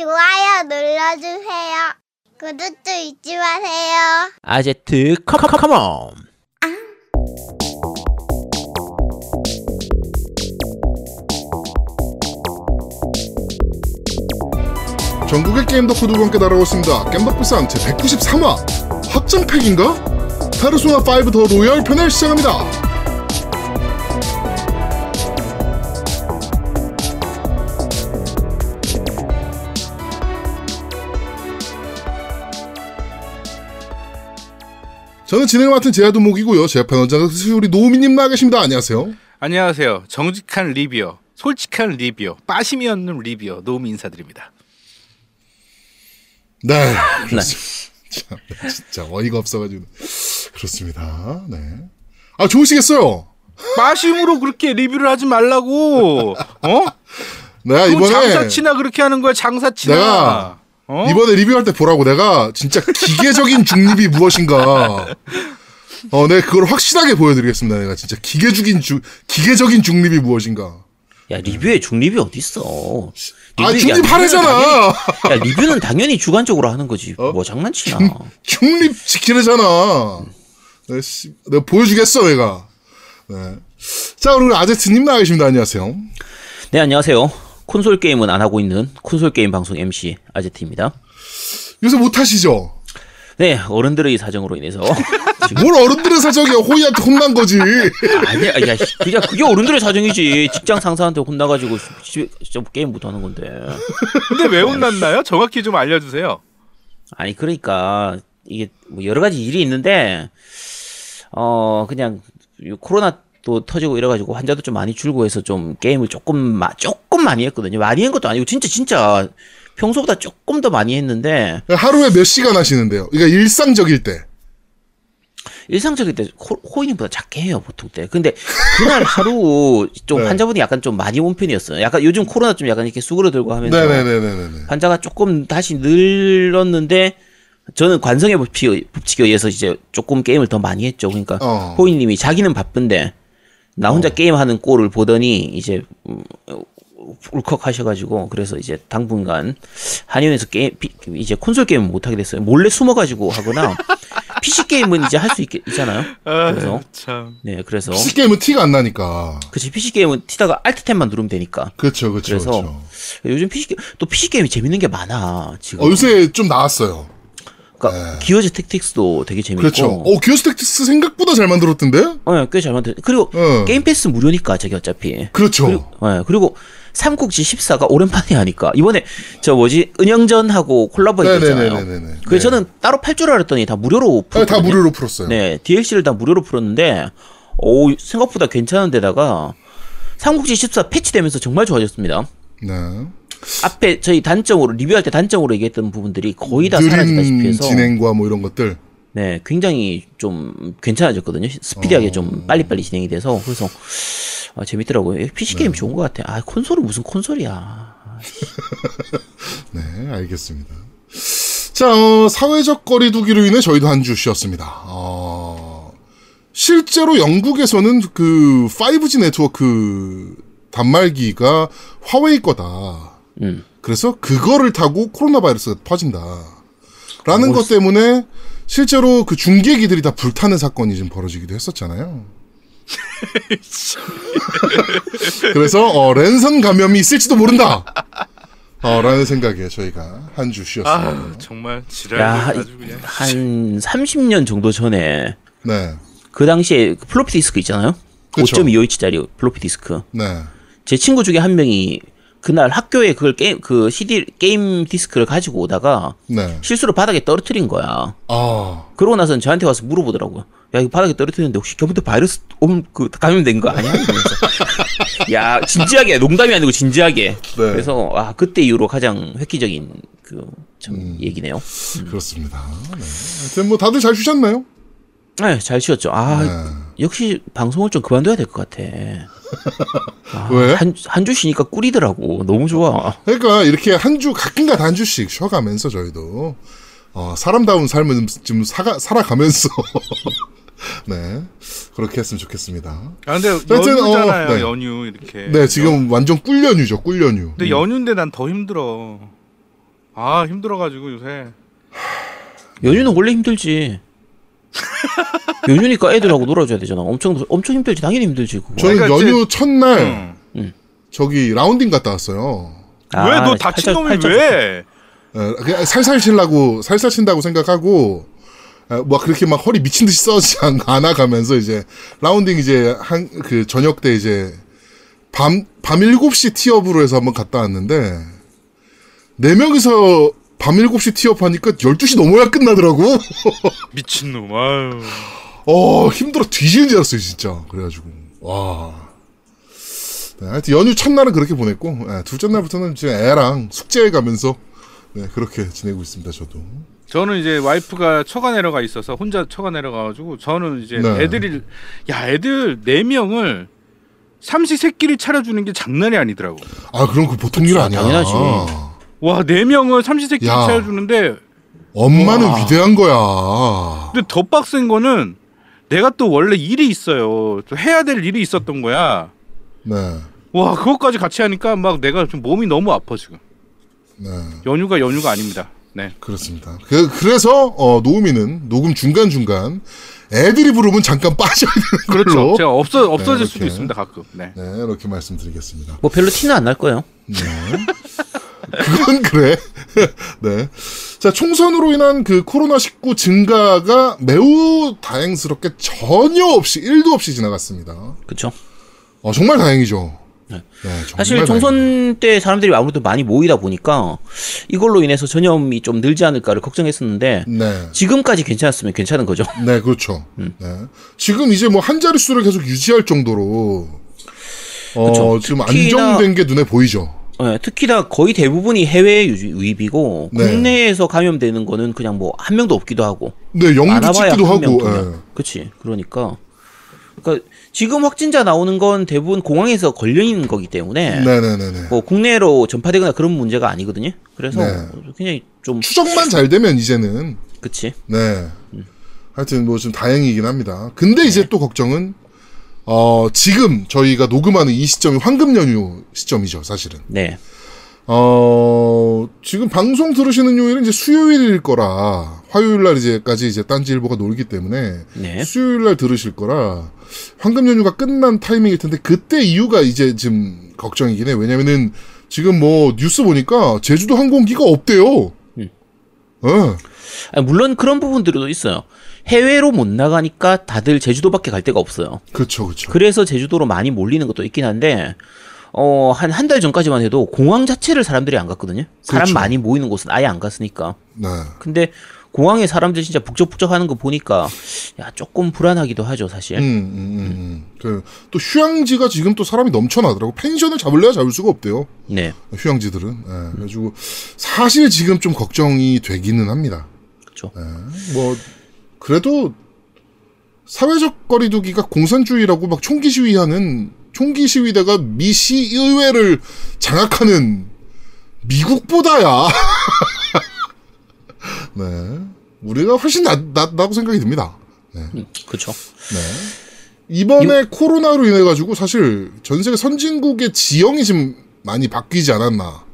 좋아요 눌러주세요. 구독도 잊지 마세요. 아제트 컴컴컴온 전국의 게임 덕후들과 함께 날아오습니다. 겜덕비상 제193화 확장팩인가? 페르소나 5 더 로열 편을 시작합니다. 저는 진행을 맡은 제야도목이고요. 제 앞에 언제나 우리 노미님 나와 계십니다. 안녕하세요. 안녕하세요. 정직한 리뷰어, 솔직한 리뷰어, 빠심이 없는 리뷰어 노무 인사드립니다. 네. 참, 진짜 어이가 없어가지고. 그렇습니다. 네. 아, 좋으시겠어요? 빠심으로 그렇게 리뷰를 하지 말라고. 어? 내가 또 이번에, 장사치나 그렇게 하는 거야. 장사치나. 내가 어? 이번에 리뷰할 때 보라고 내가 진짜 기계적인 중립이 무엇인가. 어, 내가 그걸 확실하게 보여드리겠습니다. 내가 진짜 기계적인 주, 기계적인 중립이 무엇인가. 야 리뷰에 중립이 어딨어 아, 리뷰- 중립 야, 리뷰는 하래잖아. 당연히- 야 리뷰는 당연히 주관적으로 하는 거지 어? 뭐 장난치나 중 립 지키래잖아. 내가, 씨, 내가 보여주겠어, 내가. 네. 자, 오늘 아제트님 나와 계십니다. 안녕하세요. 네 안녕하세요 콘솔 게임은 안 하고 있는 콘솔 게임 방송 MC 아제트입니다 요새 못 하시죠? 네 어른들의 사정으로 인해서 뭘 어른들의 사정이야. 호이한테 혼난 거지. 아니야 야 씨, 그냥 그게 어른들의 사정이지 직장 상사한테 혼나가지고 집에 진짜 게임 못 하는 건데 근데 왜 혼났나요? 정확히 좀 알려주세요. 아니 그러니까 이게 뭐 여러 가지 일이 있는데 어 그냥 이 코로나 도 터지고 이래가지고 환자도 좀 많이 줄고 해서 좀 게임을 조금 마, 조금 많이 했거든요. 많이 한 것도 아니고 진짜 진짜 평소보다 조금 더 많이 했는데 하루에 몇 시간 하시는데요? 그러니까 일상적일 때. 일상적일 때 호, 호인보다 작게 해요 보통 때. 근데 그날 하루 좀 네. 환자분이 약간 좀 많이 온 편이었어요. 약간 요즘 코로나 좀 약간 이렇게 수그러들고 하면서 네네네네네. 환자가 조금 다시 늘었는데 저는 관성의 법칙, 법칙에 의해서 이제 조금 게임을 더 많이 했죠. 그러니까 어. 호이님이 자기는 바쁜데 나 혼자 게임하는 꼴을 보더니 이제 음, 울컥 하셔가지고 그래서 이제 당분간 한의원에서 게임 피- 이제 콘솔 게임을 못 하게 됐어요. 몰래 숨어가지고 하거나 PC 게임은 이제 할 수 있잖아요. 그래서 아, 참. 네 그래서 PC 게임은 티가 안 나니까. 그치 PC 게임은 티다가 알트 탭만 누르면 되니까. 그렇죠, 그렇죠. 그래서 그렇죠. 요즘 PC 게임 또 PC 게임이 재밌는 게 많아 지금. 어, 요새 좀 나왔어요. 그러니까 기어스 택틱스도 되게 재밌고. 그렇죠. 어, 기어스 택틱스 생각보다 잘 만들었던데? 어, 꽤 잘 만들. 그리고 어. 게임 패스 무료니까 저기 어차피. 그렇죠. 그리고, 예, 그리고 삼국지 14가 오랜만에 하니까 이번에 저 뭐지 은영전하고 콜라보 했잖아요. 네네네네네. 그래서 네. 저는 따로 팔 줄 알았더니 다 무료로 아, 풀었거든요. 다 무료로 풀었어요. 네, DLC를 다 무료로 풀었는데 오 생각보다 괜찮은데다가 삼국지 14 패치되면서 정말 좋아졌습니다. 네. 앞에 저희 단점으로 리뷰할 때 단점으로 얘기했던 부분들이 거의 다 사라지다시피 해서 진행과 뭐 이런 것들. 네, 굉장히 좀 괜찮아졌거든요. 스피디하게 어. 좀 빨리빨리 진행이 돼서 그래서 아, 재밌더라고요. PC 게임 좋은 것 같아. 아, 콘솔은 무슨 콘솔이야. 네, 알겠습니다. 자, 어, 사회적 거리두기로 인해 저희도 한 주 쉬었습니다. 어, 실제로 영국에서는 그 5G 네트워크 단말기가 화웨이 거다. 음. 그래서 그거를 타고 코로나 바이러스가 퍼진다. 라는 것 때문에 실제로 그 중계기들이 다 불타는 사건이 좀 벌어지기도 했었잖아요. 그래서 어, 랜선 감염이 있을지도 모른다. 어, 라는 생각에 저희가 한 주 쉬었습니다. 아, 정말 지랄. 야, 아주 그냥. 한 30년 정도 전에 네, 그 당시에 그 플로피 디스크 있잖아요. 그쵸. 5.25인치짜리 플로피 디스크. 네. 제 친구 중에 한 명이 그날 학교에 그걸 게임 그 CD 게임 디스크를 가지고 오다가 네. 실수로 바닥에 떨어뜨린 거야. 아, 그러고 나서는 저한테 와서 물어보더라고요. 야, 이거 바닥에 떨어뜨렸는데 혹시 컴퓨터 바이러스 옴, 그, 감염된 거 아니야? 이러면서. 야, 진지하게, 농담이 아니고 진지하게. 그래서, 아, 그때 이후로 가장 획기적인 그, 참, 음. 얘기네요. 그렇습니다. 네. 하여튼 뭐 다들 잘 쉬셨나요? 네, 잘 쉬었죠. 아, 네. 역시 방송을 좀 그만둬야 될 것 같아. 아, 왜? 한, 한주 쉬니까 꿀이더라고. 너무 좋아. 그러니까 이렇게 한 주 가끔가다 한 주씩 쉬어가면서 저희도 어, 사람다운 삶을 좀 사가, 살아가면서 네 그렇게 했으면 좋겠습니다. 아, 근데 어, 연휴잖아요. 네. 연휴 이렇게. 네 지금 완전 꿀연휴죠 꿀연휴. 근데 연휴인데 난 더 힘들어. 아 힘들어가지고 요새 연휴는 원래 힘들지. 연휴니까 애들하고 놀아줘야 되잖아. 엄청 엄청 힘들지. 당연히 힘들지. 그거. 저는 그러니까 연휴 첫날 응. 음. 저기 라운딩 갔다 왔어요. 아, 왜너 다친 팔자- 놈이 팔자 왜? 예, 그냥 살살 치려고 살살 친다고 생각하고 예, 뭐 그렇게 막 허리 미친 듯이 써지 않아 가면서 이제 라운딩 이제 한 그 저녁 때 이제 밤밤 7시 티업으로 해서 한번 갔다 왔는데 네 명이서 밤 7시 티업 하니까 12시 넘어야 끝나더라고. 미친놈 아유 어, 힘들어 뒤지는 줄 알았어요, 진짜. 그래가지고. 와. 네, 하여튼 연휴 첫날은 그렇게 보냈고, 예, 둘째 날부터는 지금 애랑 숙제해 가면서, 네, 그렇게 지내고 있습니다, 저도. 저는 이제 와이프가 처가 내려가 있어서 혼자 처가 내려가가지고 저는 이제 네. 애들이 야 애들 네 명을 삼시 세끼를 차려주는 게 장난이 아니더라고. 아, 그럼 그 보통 일 아니야. 당연하지. 와 네 명을 삼시 세끼를 야. 차려주는데 엄마는 와. 위대한 거야. 근데 더 빡센 거는 내가 또 원래 일이 있어요. 또 해야 될 일이 있었던 거야. 네, 와 그것까지 같이 하니까 막 내가 좀 몸이 너무 아파 지금. 네, 연휴가 연휴가 아닙니다. 네. 그렇습니다. 그, 그래서, 어, 노우미는 녹음 중간중간 애들이 부르면 잠깐 빠져야 되는 걸로. 그렇죠. 제가 없어 없어질 네, 수도 이렇게. 있습니다 가끔. 네. 네, 이렇게 말씀드리겠습니다. 뭐 별로 티는 안 날 거예요. 그건 그래. 네. 자, 총선으로 인한 그 코로나19 증가가 매우 다행스럽게 전혀 없이, 1도 없이 지나갔습니다. 그렇죠. 어, 정말 다행이죠. 네. 네, 정말 사실. 총선 때 사람들이 아무래도 많이 모이다 보니까 이걸로 인해서 전염이 좀 늘지 않을까를 걱정했었는데 네. 지금까지 괜찮았으면 괜찮은 거죠. 네, 그렇죠. 음. 네. 지금 이제 뭐 한 자릿수를 계속 유지할 정도로, 어, 그쵸. 지금 안정된 게 눈에 보이죠. 네, 특히나 거의 대부분이 해외 유입이고 네. 국내에서 감염되는 거는 그냥 뭐 한 명도 없기도 하고 네, 영도 찍기도 하고, 두 예. 명. 그치. 그러니까 그러니까 지금 확진자 나오는 건 대부분 공항에서 걸려 있는 거기 때문에 네네네네. 뭐 국내로 전파되거나 그런 문제가 아니거든요. 그래서 네. 그냥 좀 추적만 잘 되면 이제는 그치. 네. 하여튼 뭐 좀 다행이긴 합니다. 근데 이제 또 걱정은 어 지금 저희가 녹음하는 이 시점이 황금 연휴 시점이죠, 사실은. 네. 어 지금 방송 들으시는 요일은 이제 수요일일 거라 화요일 날 이제까지 이제 딴지일보가 놀기 때문에 네. 수요일 날 들으실 거라 황금 연휴가 끝난 타이밍일 텐데 그때 이유가 이제 지금 걱정이긴 해. 왜냐면은 지금 뭐 뉴스 보니까 제주도 항공기가 없대요. 음. 어. 아니, 물론 그런 부분들도 있어요. 해외로 못 나가니까 다들 제주도밖에 갈 데가 없어요. 그렇죠, 그렇죠. 그래서 제주도로 많이 몰리는 것도 있긴 한데, 어, 한, 한 달 전까지만 해도 공항 자체를 사람들이 안 갔거든요? 사람 그렇죠. 많이 모이는 곳은 아예 안 갔으니까. 네. 근데 공항에 사람들 진짜 북적북적 하는 거 보니까, 야, 조금 불안하기도 하죠, 사실. 음, 음, 음, 음. 그, 또 휴양지가 지금 또 사람이 넘쳐나더라고. 펜션을 잡을래야 잡을 수가 없대요. 네. 휴양지들은. 예, 그래가지고 사실 지금 좀 걱정이 되기는 합니다. 그쵸. 예, 뭐 그래도 사회적 거리두기가 공산주의라고 막 총기 시위하는 총기 시위대가 미 시 의회를 장악하는 미국보다야. 네, 우리가 훨씬 낫, 낫다고 생각이 듭니다. 음, 그쵸. 네. 이번에 코로나로 인해 가지고 사실 전 세계 선진국의 지형이 지금 많이 바뀌지 않았나.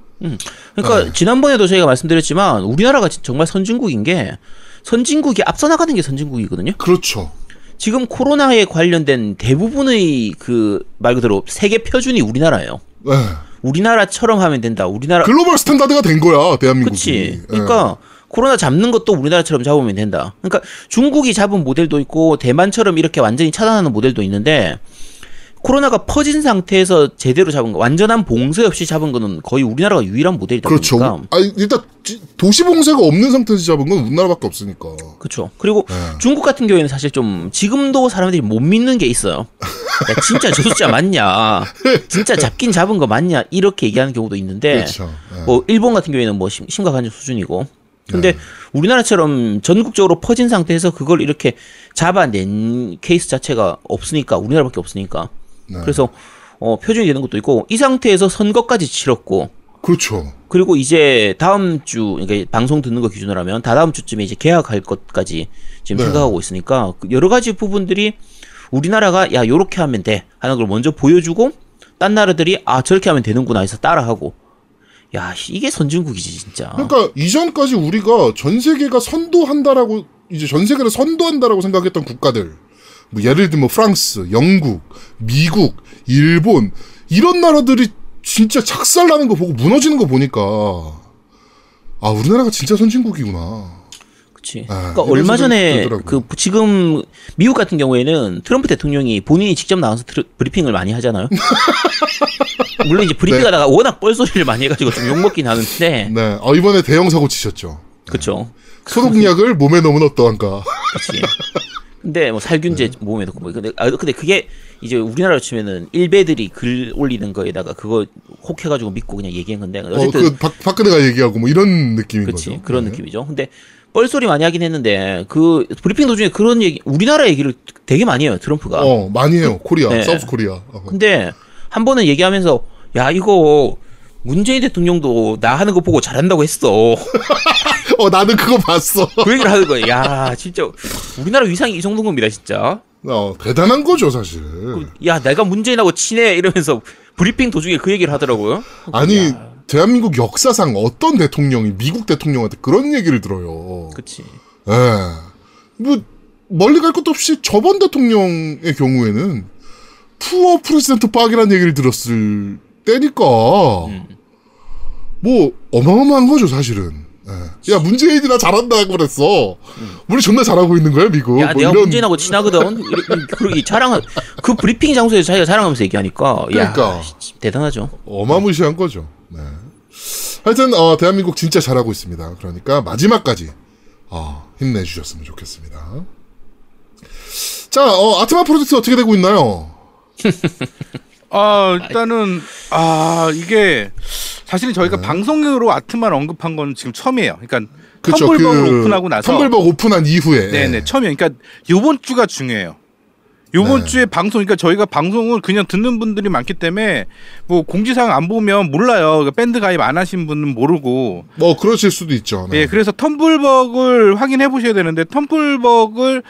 그러니까 네. 지난번에도 저희가 말씀드렸지만, 우리나라가 진- 정말 선진국인 게, 선진국이 앞서 나가는 게 선진국이거든요? 그렇죠. 지금 코로나에 관련된 대부분의 그 말 그대로 세계 표준이 우리나라예요. 네. 우리나라처럼 하면 된다. 우리나라 global standard가 된 거야 대한민국이. 그치. 예. 그러니까 코로나 잡는 것도 우리나라처럼 잡으면 된다. 그러니까 중국이 잡은 모델도 있고 대만처럼 이렇게 완전히 차단하는 모델도 있는데 코로나가 퍼진 상태에서 제대로 잡은 거 완전한 봉쇄 없이 잡은 거는 거의 우리나라가 유일한 모델이다 그렇죠. 보니까 아 일단 지- 도시 봉쇄가 없는 상태에서 잡은 건 우리나라밖에 없으니까. 그렇죠. 그리고 네. 중국 같은 경우에는 사실 좀 지금도 사람들이 못 믿는 게 있어요. 야, 진짜 저 숫자 맞냐? 진짜 잡긴 잡은 거 맞냐? 이렇게 얘기하는 경우도 있는데 그렇죠. 예. 뭐 일본 같은 경우에는 뭐 심, 심각한 수준이고. 근데 네. 우리나라처럼 전국적으로 퍼진 상태에서 그걸 이렇게 잡아낸 케이스 자체가 없으니까 우리나라밖에 없으니까. 네. 그래서 어, 표준이 되는 것도 있고 이 상태에서 선거까지 치렀고 그렇죠. 그리고 이제 다음 주 그러니까 방송 듣는 거 기준으로 하면 다다음 주쯤에 이제 개학할 것까지 지금 네. 생각하고 있으니까 그 여러 가지 부분들이 우리나라가 야 요렇게 하면 돼 하는 걸 먼저 보여주고 딴 나라들이 아 저렇게 하면 되는구나 해서 따라하고 야 씨, 이게 선진국이지 진짜. 그러니까 이전까지 우리가 전 세계가 선도한다라고 이제 전 세계를 선도한다라고 생각했던 국가들 뭐 예를 들면 뭐 프랑스, 영국, 미국, 일본 이런 나라들이 진짜 작살나는 거 보고 무너지는 거 보니까 아 우리나라가 진짜 선진국이구나. 그치. 아, 그러니까 얼마 전에 들더라고요. 그 지금 미국 같은 경우에는 트럼프 대통령이 본인이 직접 나와서 트르- 브리핑을 많이 하잖아요. 물론 이제 브리핑하다가 워낙 뻘소리를 많이 해가지고 좀 욕먹긴 하는데, 네, 어, 이번에 대형 사고 치셨죠. 그쵸. 소독약을 몸에 넣으면 어떠한가. 그치. 근데 뭐 살균제 네. 몸에 넣고 뭐 근데 아 근데 그게 이제 우리나라로 치면은 일베들이 글 올리는 거에다가 그거 혹해가지고 믿고 그냥 얘기한 건데 어, 어쨌든 그 박, 박근혜가 얘기하고 뭐 이런 느낌인 그치 거죠. 그런 네. 느낌이죠. 근데 뻘소리 많이 하긴 했는데 그 브리핑 도중에 그런 얘기 우리나라 얘기를 되게 많이 해요 트럼프가. 어, 많이 해요. 코리아, 네. South Korea. 어. 근데 한 번은 얘기하면서 야 이거 문재인 대통령도 나 하는 거 보고 잘한다고 했어. 어, 나는 그거 봤어. 그 얘기를 하는 거예요. 야 진짜 우리나라 위상이 이 정도인 겁니다 진짜. 어, 대단한 거죠, 사실. 야 내가 문재인하고 친해 이러면서 브리핑 도중에 그 얘기를 하더라고요. 아니, 대한민국 역사상 어떤 대통령이 미국 대통령한테 그런 얘기를 들어요. 그치. 예. 뭐, 멀리 갈 것도 없이 저번 대통령의 경우에는 poor president Park이라는 얘기를 들었을 때니까, 뭐, 어마어마한 거죠, 사실은. 예. 야, 문재인이 나 잘한다고 그랬어. 우리 존나 잘하고 있는 거야, 미국. 야 뭐 내가 이런- 문재인하고 친하거든. 그리고 자랑 그 브리핑 장소에서 자기가 자랑하면서 얘기하니까 그러니까. 야 씨, 대단하죠. 어마무시한 거죠. 네. 하여튼 어, 대한민국 진짜 잘하고 있습니다. 그러니까 마지막까지 어, 힘내주셨으면 좋겠습니다. 자, 어, 아트마 프로젝트 어떻게 되고 있나요? 아 일단은 아 이게 사실은 저희가 방송으로 아트만 언급한 건 지금 처음이에요. 그러니까 그쵸, 텀블벅을 오픈하고 나서 텀블벅 오픈한 이후에 네네 처음이에요. 그러니까 요번 주가 중요해요. 요번 네. 주에 방송, 그러니까 저희가 방송을 그냥 듣는 분들이 많기 때문에 뭐 공지사항 안 보면 몰라요. 그러니까 밴드 가입 안 하신 분은 모르고. 뭐 그러실 수도 있죠. 네. 예, 그래서 텀블벅을 확인해 보셔야 되는데 텀블벅을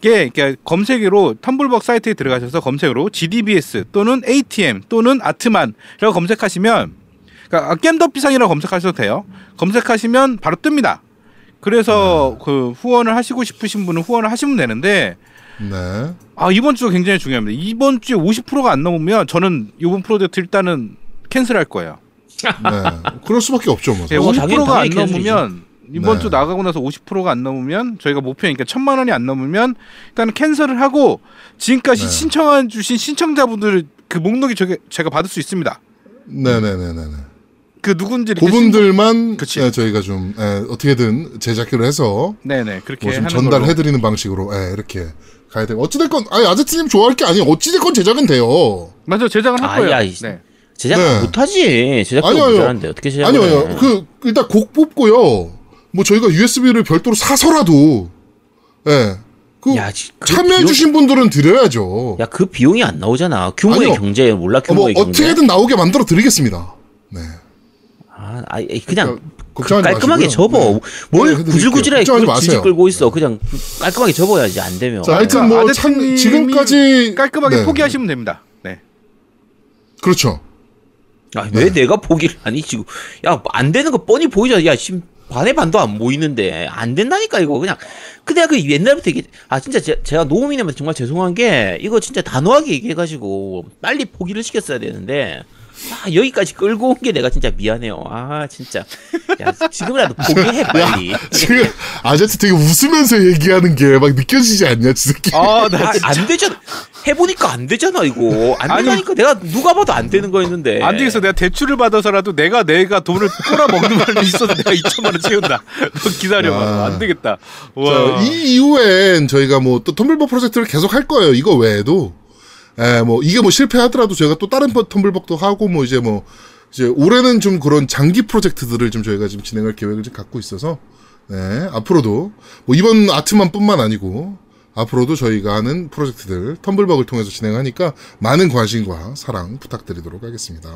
게 그러니까 검색으로 텀블벅 사이트에 들어가셔서 검색으로 GDBS 또는 ATM 또는 아트만이라고 검색하시면 그러니까 겜더비상이라고 검색하셔도 돼요. 검색하시면 바로 뜹니다. 그래서 그 후원을 하시고 싶으신 분은 후원을 하시면 되는데 네. 아 이번 주가 굉장히 중요합니다. 이번 주에 50%가 안 넘으면 저는 이번 프로젝트 일단은 캔슬할 거예요. 네. 그럴 수밖에 없죠, 뭐. 네, 어, 50%가 당연히- 안. 넘으면 이번 네. 주 나가고 나서 50%가 안 넘으면 저희가 목표니까 천만 원이 안 넘으면 일단 캔슬을 하고 지금까지 네. 신청한 주신 신청자분들 그 목록이 저게 제가 받을 수 있습니다. 네네네네네. 그 누군지 그분들만 그치. 예, 저희가 좀 예, 어떻게든 제작기로 해서 네네 그렇게 뭐좀 하는 걸로. 전달해 드리는 방식으로 예, 이렇게 가야 되고 어찌됐건 아니 아제트님 좋아할 게 아니에요. 어찌됐건 제작은 돼요. 맞아 제작은 할 아, 거예요. 야, 이- 네. 제작 네. 못하지. 제작도 아니요, 아니요. 못하는데 어떻게 제작? 아니요, 아니요. 그 일단 곡 뽑고요. 뭐 저희가 USB를 별도로 사서라도 예. 그 야, 지- 그 참여해주신 분들은 드려야죠. 야, 그 비용이 안 나오잖아. 규모의 아니요. 경제 몰라 어, 뭐 규모의 경제. 어떻게든 나오게 만들어 드리겠습니다. 네. 아, 아, 이- 그냥 걱정하지 깔끔하게 마시고요. 접어. 네. 뭘 네. 구질구질하게 마세요. 끌고 있어. 그냥 깔끔하게 접어야지 안 되면. 자, 하여튼 그러니까 뭐 참, 아제트님이 지금까지 깔끔하게 네. 포기하시면 됩니다. 네. 그렇죠. 아, 왜 내가 포기를 아니 지금 야 안 되는 거 뻔히 보이잖아. 야 지금 반의 반도 안 보이는데 안 된다니까 이거 그냥 근데 그 옛날부터 이게 아 진짜 제, 제가 노우미님한테 정말 죄송한 게 이거 진짜 단호하게 얘기해가지고 빨리 포기를 시켰어야 되는데 아 여기까지 끌고 온 게 내가 진짜 미안해요. 아 진짜 야 지금이라도 포기해 빨리. 지금 아제트 되게 웃으면서 얘기하는 게 막 느껴지지 않냐, 지 새끼. 아, 나 아, 안 되잖아. 해보니까 안 되잖아 이거 안 아니, 된다니까 내가 누가 봐도 안 되는 거였는데 안 되겠어. 내가 대출을 받아서라도 내가 내가 돈을 꼬라 먹는 말이 있어서 내가 2천만 원 채운다. 너 기다려봐. 야. 안 되겠다. 자, 와. 이 이후엔 저희가 뭐 또 텀블벅 프로젝트를 계속 할 거예요. 이거 외에도. 에, 뭐, 이게 뭐 실패하더라도 저희가 또 다른 버- 텀블벅도 하고 뭐 이제 뭐, 이제 올해는 좀 그런 장기 프로젝트들을 좀 저희가 지금 진행할 계획을 좀 갖고 있어서, 네, 앞으로도, 뭐 이번 아트만 뿐만 아니고, 앞으로도 저희가 하는 프로젝트들, 텀블벅을 통해서 진행하니까 많은 관심과 사랑 부탁드리도록 하겠습니다.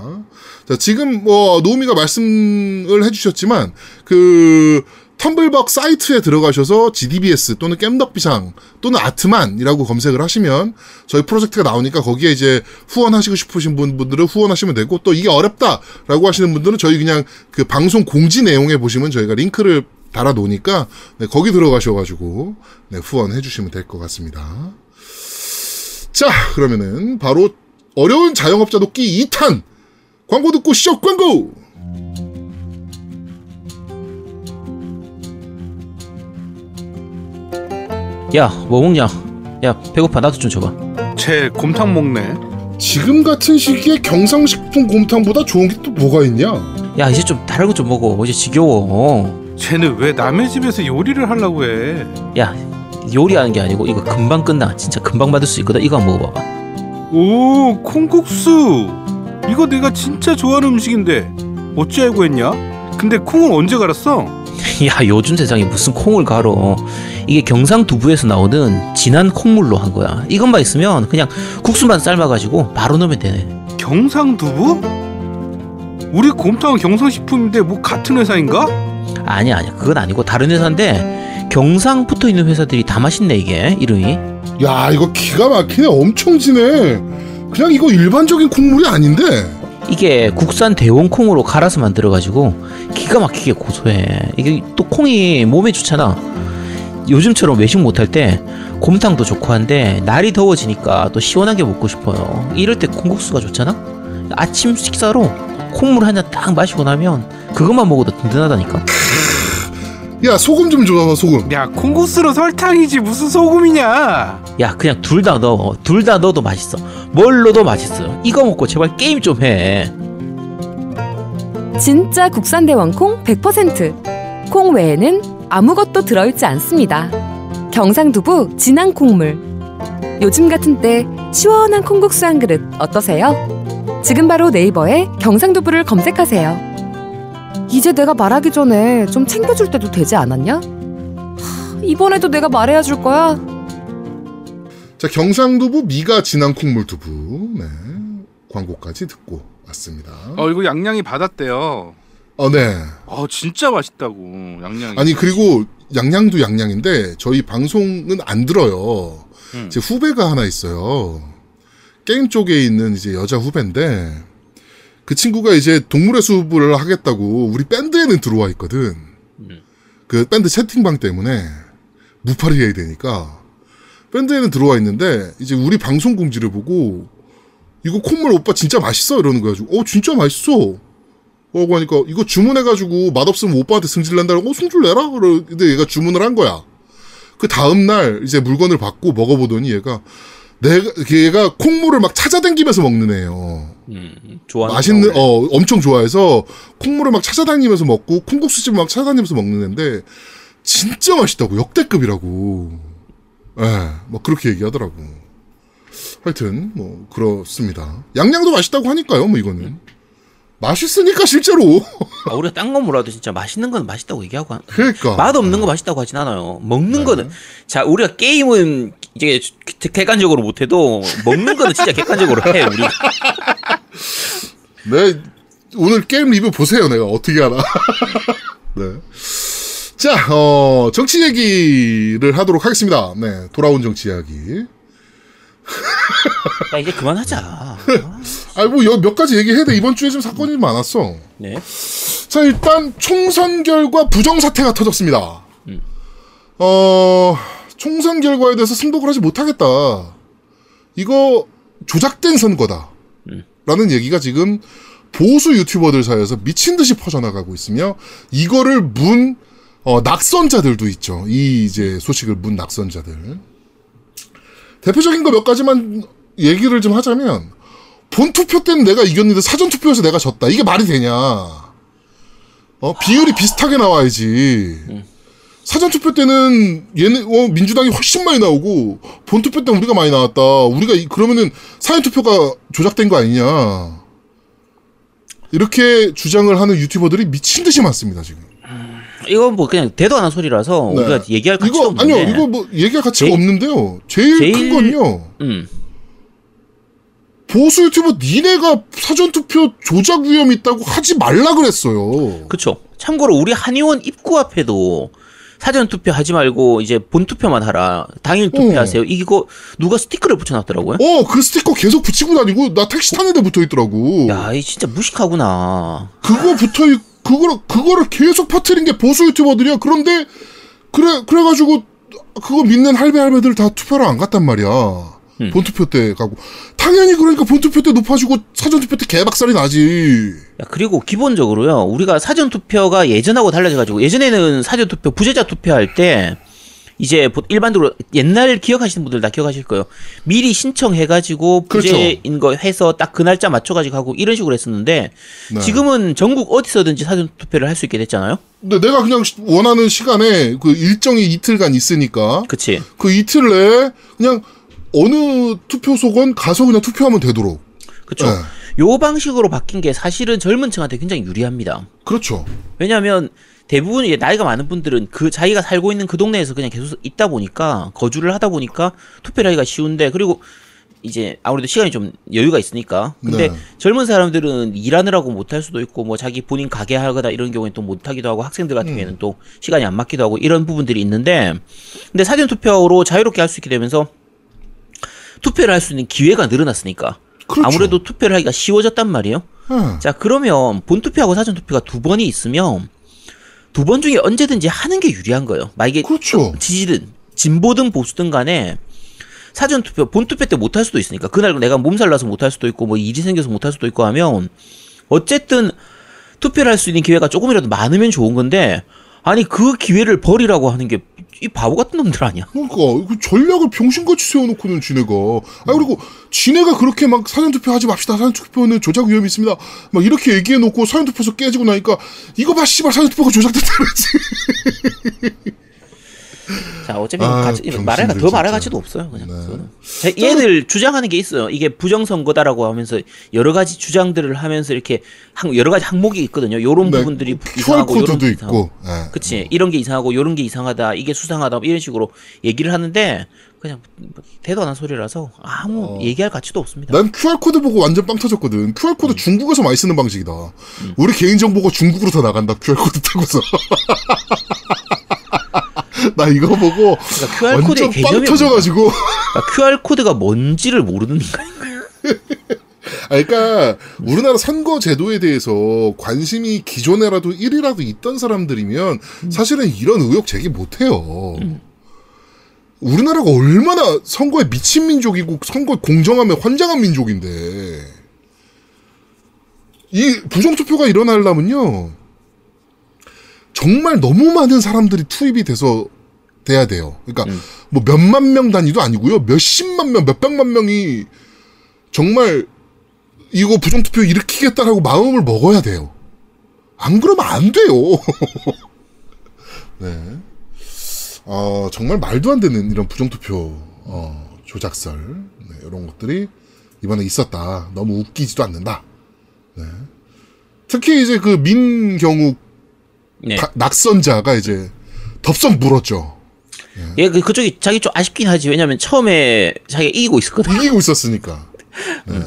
자, 지금 뭐, 노우미가 말씀을 해주셨지만, 그, 텀블벅 사이트에 들어가셔서 GDBS 또는 겜덕비상 또는 아트만이라고 검색을 하시면 저희 프로젝트가 나오니까 거기에 이제 후원하시고 싶으신 분- 분들은 후원하시면 되고 또 이게 어렵다라고 하시는 분들은 저희 그냥 그 방송 공지 내용에 보시면 저희가 링크를 달아 놓으니까 네, 거기 들어가셔가지고 네, 후원해 주시면 될 것 같습니다. 자 그러면은 바로 어려운 자영업자 돕기 2탄 광고 듣고 시작 광고. 야, 뭐 먹냐? 야, 배고파. 나도 좀 줘봐. 쟤 곰탕 먹네. 지금 같은 시기에 경상식품 곰탕보다 좋은 게 또 뭐가 있냐? 야, 이제 좀 다른 거 좀 먹어. 이제 지겨워. 쟤는 왜 남의 집에서 요리를 하려고 해? 야, 요리하는 게 아니고 이거 금방 끝나. 진짜 금방 받을 수 있거든. 이거 한번 먹어봐봐. 오 콩국수. 이거 내가 진짜 좋아하는 음식인데 어찌 알고 했냐? 근데 콩을 언제 갈았어? 야, 요즘 세상에 무슨 콩을 갈어. 이게 경상두부에서 나오는 진한 콩물로 한 거야. 이것만 있으면 그냥 국수만 삶아가지고 바로 넣으면 되네. 경상두부? 우리 곰탕은 경상식품인데 뭐 같은 회사인가? 아니야, 아니야. 그건 아니고 다른 회사인데 경상 붙어 있는 회사들이 다 맛있네 이게 이름이. 야 이거 기가 막히네 엄청 진해 그냥 이거 일반적인 콩물이 아닌데 이게 국산 대원 콩으로 갈아서 만들어가지고 기가 막히게 고소해. 이게 또 콩이 몸에 좋잖아. 요즘처럼 외식 못할 때 곰탕도 좋고 한데 날이 더워지니까 또 시원하게 먹고 싶어요. 이럴 때 콩국수가 좋잖아. 아침 식사로 콩물 한 잔 딱 마시고 나면 그것만 먹어도 든든하다니까. 야 소금 좀 줘봐 소금 야 콩국수로 설탕이지 무슨 소금이냐? 야 그냥 둘 다 넣어. 둘 다 넣어도 맛있어. 뭘 넣어도 맛있어. 이거 먹고 제발 게임 좀 해. 진짜 국산 대왕콩 100%. 콩 외에는 아무것도 들어있지 않습니다. 경상두부 진한 콩물. 요즘 같은 때 시원한 콩국수 한 그릇 어떠세요? 지금 바로 네이버에 경상두부를 검색하세요. 이제 내가 말하기 전에 좀 챙겨줄 때도 되지 않았냐? 하, 이번에도 내가 말해야 줄 거야? 자 경상두부 미가 진한 콩물 두부 네 광고까지 듣고 왔습니다 어 이거 양양이 받았대요. 어 네 어 진짜 맛있다고 양양이. 아니 그리고 양양도 양양인데 저희 방송은 안 들어요 음. 제 후배가 하나 있어요 게임 쪽에 있는 이제 여자 후배인데 그 친구가 이제 동물의 숲을 하겠다고 우리 밴드에는 들어와 있거든. 그 밴드 채팅방 때문에 무파리 해야 되니까 밴드에는 들어와 있는데 이제 우리 방송 공지를 보고 이거 콧물 오빠 진짜 맛있어 이러는 거야. 어 진짜 맛있어. 라고 하니까 이거 주문해가지고 맛없으면 오빠한테 승질 낸다고 어 승질 내라 그러는데 얘가 주문을 한 거야. 그 다음 날 이제 물건을 받고 먹어보더니 얘가 내가 얘가 콩물을 막 찾아다니면서 먹는 애예요. 음, 좋아. 맛있는 어 엄청 좋아해서 콩물을 막 찾아다니면서 먹고 콩국수집 막 찾아다니면서 먹는 애인데 진짜 맛있다고 역대급이라고. 예, 뭐 그렇게 얘기하더라고. 하여튼 뭐 그렇습니다. 양양도 맛있다고 하니까요, 뭐 이거는 맛있으니까 실제로. 아, 우리가 딴거 몰라도 진짜 맛있는 건 맛있다고 얘기하고 한- 그러니까 맛 없는 거 맛있다고 하진 않아요. 먹는 거는 자 우리가 게임은 이제 객관적으로 못해도 먹는 거는 진짜 객관적으로 해 우리. 네, 오늘 게임 리뷰 보세요. 내가 어떻게 하나. 네. 자, 어, 정치 얘기를 하도록 하겠습니다. 네, 돌아온 정치 이야기. 야 이제 그만하자. 아, 뭐, 여- 몇 가지 얘기해야 돼. 이번 주에 좀 사건이 많았어. 네. 자, 일단, 총선 결과 부정 사태가 터졌습니다. 어, 총선 결과에 대해서 승복을 하지 못하겠다. 이거, 조작된 선거다. 라는 얘기가 지금 보수 유튜버들 사이에서 미친 듯이 퍼져나가고 있으며, 이거를 문, 어, 낙선자들도 있죠. 이 이제 소식을 문 낙선자들. 대표적인 거 몇 가지만 얘기를 좀 하자면, 본 투표 때는 내가 이겼는데 사전 투표에서 내가 졌다. 이게 말이 되냐? 어, 비율이 비슷하게 나와야지. 사전 투표 때는 얘네 어, 민주당이 훨씬 많이 나오고 본 투표 때는 우리가 많이 나왔다. 우리가 이- 그러면은 사전 투표가 조작된 거 아니냐? 이렇게 주장을 하는 유튜버들이 미친 듯이 많습니다 지금. 이건 뭐 그냥 대도 않은 소리라서 네. 우리가 얘기할 가치도 이거 없는데. 아니요, 이거 뭐 얘기할 가치가 제일- 없는데요. 제일, 제일- 큰 건요. 음. 보수 유튜버 니네가 사전 투표 조작 위험 있다고 하지 말라 그랬어요. 그쵸. 참고로 우리 한의원 입구 앞에도 사전 투표 하지 말고 이제 본 투표만 하라. 당일 투표하세요. 이거 누가 스티커를 붙여놨더라고요. 어, 그 스티커 계속 붙이고 다니고, 나 택시 타는 데 붙어 있더라고. 야, 이 진짜 무식하구나. 그거 붙어 있, 그거를, 그거를 계속 퍼뜨린 게 보수 유튜버들이야. 그런데, 그래, 그래가지고, 그거 믿는 할배 할배들 다 투표를 안 갔단 말이야. 음. 본투표 때 가고. 당연히 그러니까 본투표 때 높아지고, 사전투표 때 개박살이 나지. 야, 그리고 기본적으로요. 우리가 사전 투표가 예전하고 달라져가지고 예전에는 사전 투표 부재자 투표할 때 이제 보- 일반적으로 옛날 기억하시는 분들 다 기억하실 거예요. 미리 신청해가지고 그렇죠. 부재인 거 해서 딱 그 날짜 맞춰가지고 하고 이런 식으로 했었는데 네. 지금은 전국 어디서든지 사전 투표를 할 수 있게 됐잖아요. 근데 내가 그냥 시- 원하는 시간에 그 일정이 이틀간 있으니까 그치? 그 이틀 내에 그냥 어느 투표소건 가서 그냥 투표하면 되도록. 그쵸? 네. 요 방식으로 바뀐 게 사실은 젊은 층한테 굉장히 유리합니다. 그렇죠. 왜냐하면 대부분 이제 나이가 많은 분들은 그 자기가 살고 있는 그 동네에서 그냥 계속 있다 보니까 거주를 하다 보니까 투표를 하기가 쉬운데 그리고 이제 아무래도 시간이 좀 여유가 있으니까 근데 네. 젊은 사람들은 일하느라고 못할 수도 있고 뭐 자기 본인 가게 하거나 이런 경우에 또 못하기도 하고 학생들 같은 음. 경우에는 또 시간이 안 맞기도 하고 이런 부분들이 있는데 근데 사전 투표로 자유롭게 할 수 있게 되면서 투표를 할 수 있는 기회가 늘어났으니까 그렇죠. 아무래도 투표를 하기가 쉬워졌단 말이에요. 예. 자, 그러면 본 투표하고 사전 투표가 두 번이 있으면 두 번 중에 언제든지 하는 게 유리한 거예요. 만약에 그렇죠. 지지든 진보든 보수든 간에 사전 투표, 본 투표 때 못 할 수도 있으니까 그날 내가 몸살 나서 못 할 수도 있고 뭐 일이 생겨서 못 할 수도 있고 하면 어쨌든 투표를 할 수 있는 기회가 조금이라도 많으면 좋은 건데 아니 그 기회를 버리라고 하는 게 이 바보 같은 놈들 아니야? 그러니까 그 전략을 병신같이 세워놓고는 지네가. 아 그리고 지네가 그렇게 막 사전투표 하지 맙시다. 사전투표는 조작 위험이 있습니다. 막 이렇게 얘기해놓고 사전투표에서 깨지고 나니까 이거 봐 씨발 사전투표가 조작됐다 그러지 자, 어차피 아, 가치, 말할 가- 더. 말할 가치도 없어요. 그냥. 네. 자, 얘들 주장하는 게 있어요. 이게 부정선거다라고 하면서 여러 가지 주장들을 하면서 이렇게 항- 여러 가지 항목이 있거든요. 요런 네, 부분들이 이상하고 요런 게 있고. 예. 그치. 이런 게 이상하고 요런 게 이상하다. 이게 수상하다. 뭐 이런 식으로 얘기를 하는데 그냥 되도 안 한 소리라서 아무 얘기할 가치도 없습니다. 난 QR코드 보고 완전 빵 터졌거든 QR코드 음. 중국에서 많이 쓰는 방식이다 우리 개인정보가 중국으로 다 나간다 QR코드 타고서 나 이거 보고 그러니까 QR 코드의 개념이 터져가지고. 그러니까 QR 코드가 뭔지를 모르는 인간. 아, 그러니까 우리나라 선거 제도에 대해서 관심이 기존에라도 1이라도 있던 사람들이면 사실은 이런 의혹 제기 못해요. 우리나라가 얼마나 선거에 미친 민족이고 선거 공정함에 환장한 민족인데. 이 부정투표가 일어나려면요. 정말 너무 많은 사람들이 투입이 돼서 돼야 돼요. 그러니까 뭐 몇만 명 단위도 아니고요 몇십만 명, 몇백만 명이 정말 이거 부정투표 일으키겠다라고 마음을 먹어야 돼요. 안 그러면 안 돼요. 네. 어, 정말 말도 안 되는 이런 부정투표, 어, 조작설, 네, 이런 것들이 이번에 있었다. 너무 웃기지도 않는다. 네. 특히 이제 그 민경욱 네. 다- 낙선자가 이제 덥석 물었죠. 얘 그, 그쪽이 자기 좀 아쉽긴 하지. 왜냐면 처음에 자기가 이기고 있었거든. 이기고 있었으니까. 네.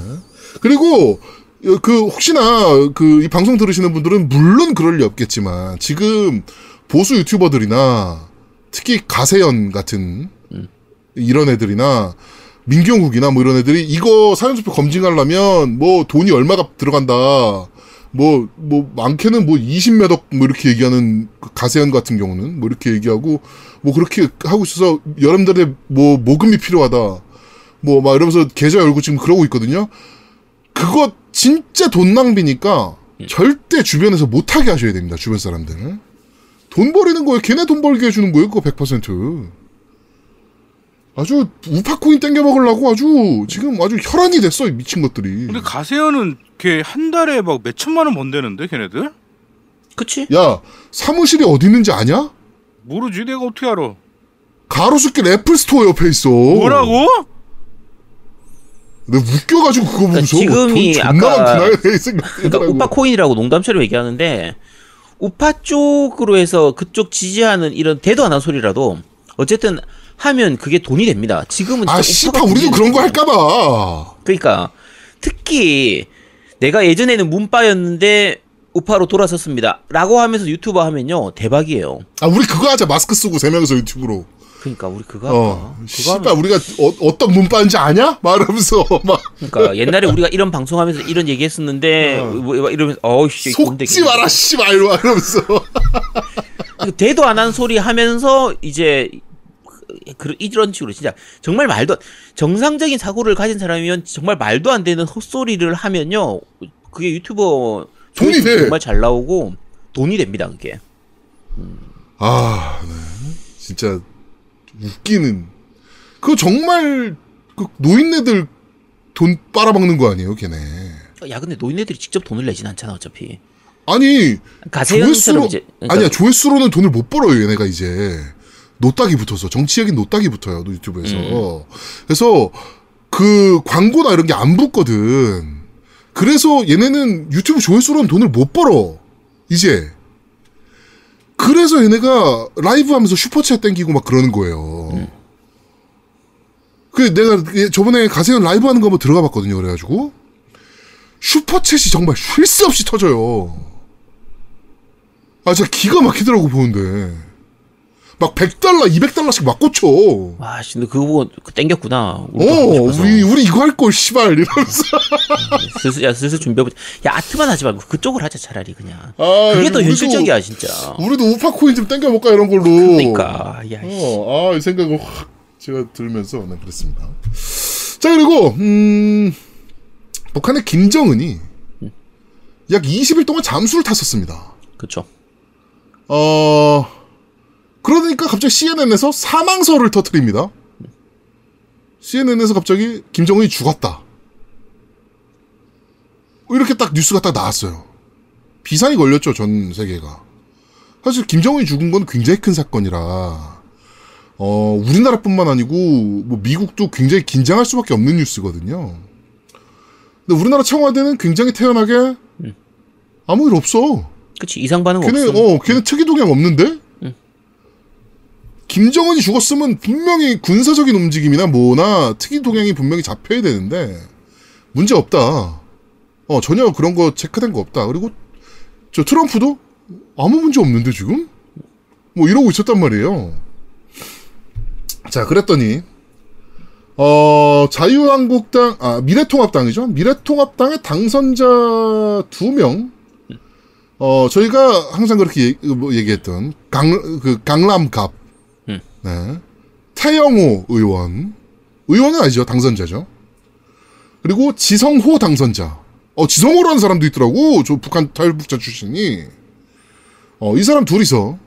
그리고 어, 그 혹시나 그 이 방송 들으시는 분들은 물론 그럴 리 없겠지만 지금 보수 유튜버들이나 특히 가세연 같은 이런 애들이나 민경욱이나 뭐 이런 애들이 이거 사전투표 검증하려면 뭐 돈이 얼마가 들어간다. 뭐, 뭐, 많게는 뭐 20몇 억, 뭐 이렇게 얘기하는 그 가세현 같은 경우는 뭐 이렇게 얘기하고 뭐 그렇게 하고 있어서 여러분들의 뭐 모금이 필요하다. 뭐 막 이러면서 계좌 열고 지금 그러고 있거든요. 그거 진짜 돈 낭비니까 절대 주변에서 못하게 하셔야 됩니다. 주변 사람들. 돈 버리는 거예요. 걔네 돈 벌게 해주는 거예요. 그거 100%. 아주 우파코인 땡겨 먹으려고 아주 지금 아주 혈안이 됐어. 이 미친 것들이. 근데 가세현은 걔 한 달에 막 몇 천만 원 번대는데 걔네들? 그치? 야 사무실이 어디 있는지 아냐? 모르지 내가 어떻게 알아? 가로수길 애플스토어 옆에 있어. 뭐라고? 내가 웃겨가지고 그거 보면서 그러니까 지금이 돈 존나 아까- 많구나 이 생각 그러니까. 우파 코인이라고 농담처럼 얘기하는데 우파 쪽으로 해서 그쪽 지지하는 이런 대도 안 한 소리라도 어쨌든 하면 그게 돈이 됩니다. 지금은 아 우파가 우리도 그런 거. 할까봐. 그러니까 특히 내가 예전에는 문바였는데 우파로 돌아섰습니다. 라고 하면서 유튜버 하면요 대박이에요. 아 우리 그거 하자 마스크 쓰고 세 명이서 유튜브로. 그러니까 우리 그거 어, 씨발 하면 우리가 어, 떤 문바인지 아냐? 말하면서 막 그러니까 옛날에 우리가 이런 방송하면서 이런 얘기했었는데 뭐, 뭐 이러면서 어우씨 속지 마라 씨발 이러면서. 대도 안 한 소리 하면서 이제 그 이런 식으로 진짜 정말 말도 안- 정상적인 사고를 가진 사람이면 정말 말도 안 되는 헛소리를 하면요 그게 유튜버 돈이 돼. 정말 잘 나오고 돈이 됩니다 그게 아, 네. 진짜 웃기는. 그거 정말 그 노인네들 돈 빨아먹는 거 아니에요, 걔네. 야 근데 노인네들이 직접 돈을 내진 않잖아 어차피 아니 조회수로 이제 그러니까 아니야 조회수로는 돈을 못 벌어요 얘네가 이제 노딱이 붙어서 정치적인 노딱이 붙어요 유튜브에서. 음. 그래서 그 광고나 이런 게 안 붙거든. 그래서 얘네는 유튜브 조회수로는 돈을 못 벌어 이제. 그래서 얘네가 라이브 하면서 슈퍼챗 땡기고 막 그러는 거예요. 음. 그 내가 저번에 가세현 라이브 하는 거 한번 들어가 봤거든요 그래가지고. 슈퍼챗이 정말 쉴 새 없이 터져요. 아, 진짜 기가 막히더라고, 보는데. 막 100달러, 200달러씩 막 꽂혀. 어, 와 씨, 근데 그거 보고 땡겼구나 우리도 하고 싶어서. 우리, 우리 이거 할 걸, 씨발, 이러면서. 슬슬 야 슬슬 준비해보자 야 아트만 하지 말고 그쪽을 하자 차라리 그냥 아, 그게 더 현실적이야 진짜 우리도 우파코인 좀 땡겨볼까, 이런 걸로. 그러니까 야 씨. 어, 아, 이 생각을 확 제가 들으면서, 네, 그랬습니다. 자, 그리고, 음, 북한의 김정은이 약 20일 동안 잠수를 탔었습니다. 그쵸 어, 그러니까 갑자기 CNN에서 사망설을 터트립니다. CNN에서 갑자기 김정은이 죽었다. 이렇게 딱 뉴스가 딱 나왔어요. 비상이 걸렸죠, 전 세계가. 사실 김정은이 죽은 건 굉장히 큰 사건이라, 어, 우리나라뿐만 아니고, 뭐, 미국도 굉장히 긴장할 수밖에 없는 뉴스거든요. 근데 우리나라 청와대는 굉장히 태연하게, 아무 일 없어. 그치 이상 반응 걔네 없음 어 걔네 특이 동향 없는데 김정은이 죽었으면 분명히 군사적인 움직임이나 뭐나 특이 동향이 분명히 잡혀야 되는데 문제 없다. 어 전혀 그런 거 체크된 거 없다. 그리고 저 트럼프도 아무 문제 없는데 지금 뭐 이러고 있었단 말이에요. 자 그랬더니 어 자유한국당 아 미래통합당이죠. 미래통합당의 당선자 두 명. 어 저희가 항상 그렇게 얘기, 뭐 얘기했던 강 그 강남갑 음. 네. 태영호 의원. 의원은 아니죠. 당선자죠. 그리고 지성호 당선자. 어, 지성호라는 사람도 있더라고. 저 북한 탈북자 출신이. 어, 이 사람 둘이서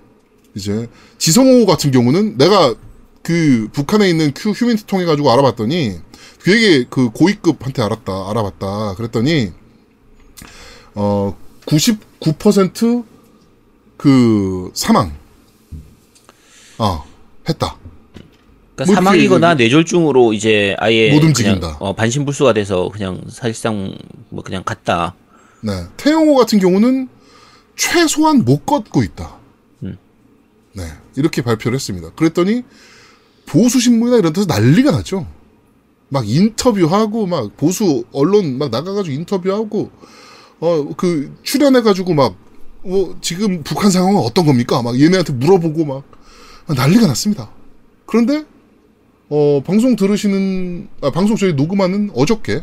이제 지성호 같은 경우는 내가 그 북한에 있는 큐 휴민트 통해 가지고 알아봤더니 되게 그 고위급한테 알았다. 알아봤다. 그랬더니 어 99%그 사망. 아, 했다. 그러니까 뭐 사망이거나 뇌졸중으로 이제 아예 못 움직인다. 어, 반신불수가 돼서 그냥 사실상 뭐 그냥 갔다. 네. 태영호 같은 경우는 최소한 못 걷고 있다. 음. 네. 이렇게 발표를 했습니다. 그랬더니 보수신문이나 이런 데서 난리가 났죠. 막 인터뷰하고 막 보수 언론 막 나가가지고 인터뷰하고 어 그 출연해가지고 막 뭐 지금 북한 상황은 어떤 겁니까? 막 얘네한테 물어보고 막 난리가 났습니다. 그런데 어 방송 들으시는 아 방송 저희 녹음하는 어저께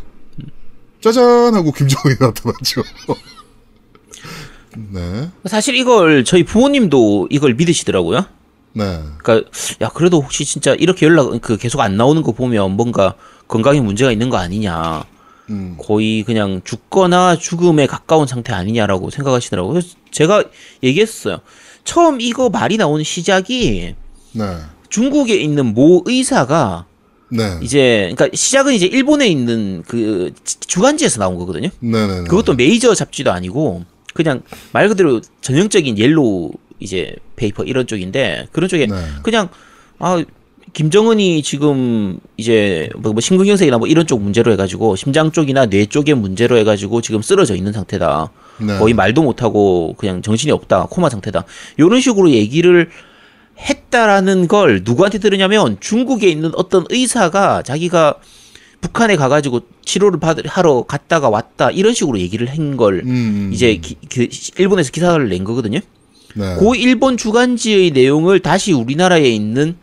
짜잔 하고 김정은이 나타났죠. 네, 사실 이걸 저희 부모님도 이걸 믿으시더라고요. 네, 그러니까 야 그래도 혹시 진짜 이렇게 연락 그 계속 안 나오는 거 보면 뭔가 건강에 문제가 있는 거 아니냐. 음, 거의 그냥 죽거나 죽음에 가까운 상태 아니냐라고 생각하시더라고요. 그래서 제가 얘기했어요. 처음 이거 말이 나오는 시작이 네, 중국에 있는 모 의사가 네, 이제 그러니까 시작은 이제 일본에 있는 그 지- 주간지에서 나온 거거든요. 네, 네, 네. 그것도 메이저 잡지도 아니고 그냥 말 그대로 전형적인 yellow 이제 paper 이런 쪽인데 그런 쪽에 네. 그냥 아 김정은이 지금 이제 뭐, 뭐 심근경색이나 뭐 이런 쪽 문제로 해가지고 심장 쪽이나 뇌 쪽의 문제로 해가지고 지금 쓰러져 있는 상태다. 네. 거의 말도 못하고 그냥 정신이 없다. 코마 상태다. 이런 식으로 얘기를 했다라는 걸 누구한테 들으냐면 중국에 있는 어떤 의사가 자기가 북한에 가가지고 치료를 받 하러 갔다가 왔다 이런 식으로 얘기를 한걸 음, 이제 기, 그 일본에서 기사를 낸 거거든요. 네. 그 일본 주간지의 내용을 다시 우리나라에 있는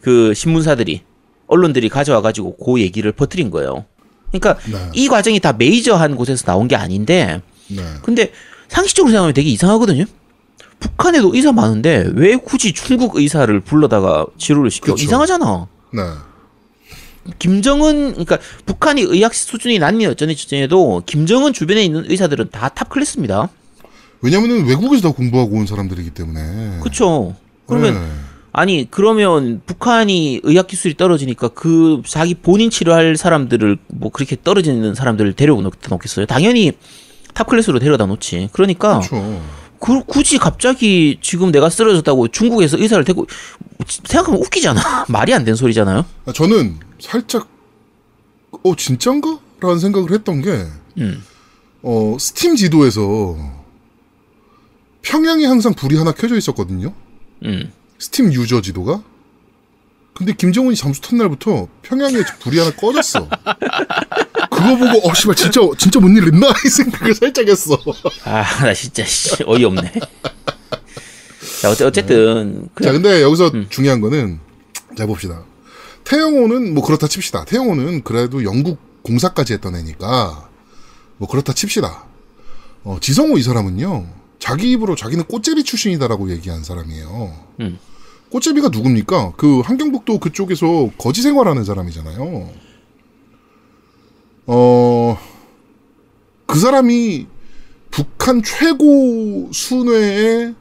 그 신문사들이 언론들이 가져와 가지고 그 얘기를 퍼뜨린 거예요. 그러니까 네. 이 과정이 다 major한 곳에서 나온 게 아닌데 네. 근데 상식적으로 생각하면 되게 이상하거든요. 북한에도 의사 많은데 왜 굳이 중국 의사를 불러다가 치료를 시켜? 그쵸. 이상하잖아. 네. 김정은 그러니까 북한이 의학 수준이 낮니 어쩌니 저쩌니 해도 김정은 주변에 있는 의사들은 다 top class입니다. 왜냐면은 외국에서 다 공부하고 온 사람들이기 때문에. 그렇죠. 그러면 네. 아니 그러면 북한이 의학 기술이 떨어지니까 그 자기 본인 치료할 사람들을 뭐 그렇게 떨어지는 사람들을 데려오다 놓겠어요? 당연히 top class로 데려다 놓지. 그러니까 그렇죠. 그 굳이 갑자기 지금 내가 쓰러졌다고 중국에서 의사를 데리고 생각하면 웃기잖아. 말이 안 되는 소리잖아요. 아, 저는 살짝 어 진짠가? 라는 생각을 했던 게 음. 어, 스팀 지도에서 평양에 항상 불이 하나 켜져 있었거든요. 음. 스팀 유저 지도가. 근데 김정은이 잠수 탄 날부터 평양에 불이 하나 꺼졌어. 그거 보고 어 씨발 진짜 진짜 뭔일 있나 이 생각을 살짝 했어. 아, 나 진짜 씨, 어이없네. 자, 어째, 어쨌든 그, 자, 근데 여기서 음. 중요한 거는 자 봅시다. 태영호는 뭐 그렇다 칩시다. 태영호는 그래도 영국 공사까지 했던 애니까 뭐 그렇다 칩시다. 어, 지성호 이 사람은요. 자기 입으로 자기는 꽃제비 출신이다라고 얘기한 사람이에요. 음. 꽃제비가 누굽니까? 그 한경북도 그쪽에서 거지 생활하는 사람이잖아요. 어, 그 사람이 북한 최고 순회의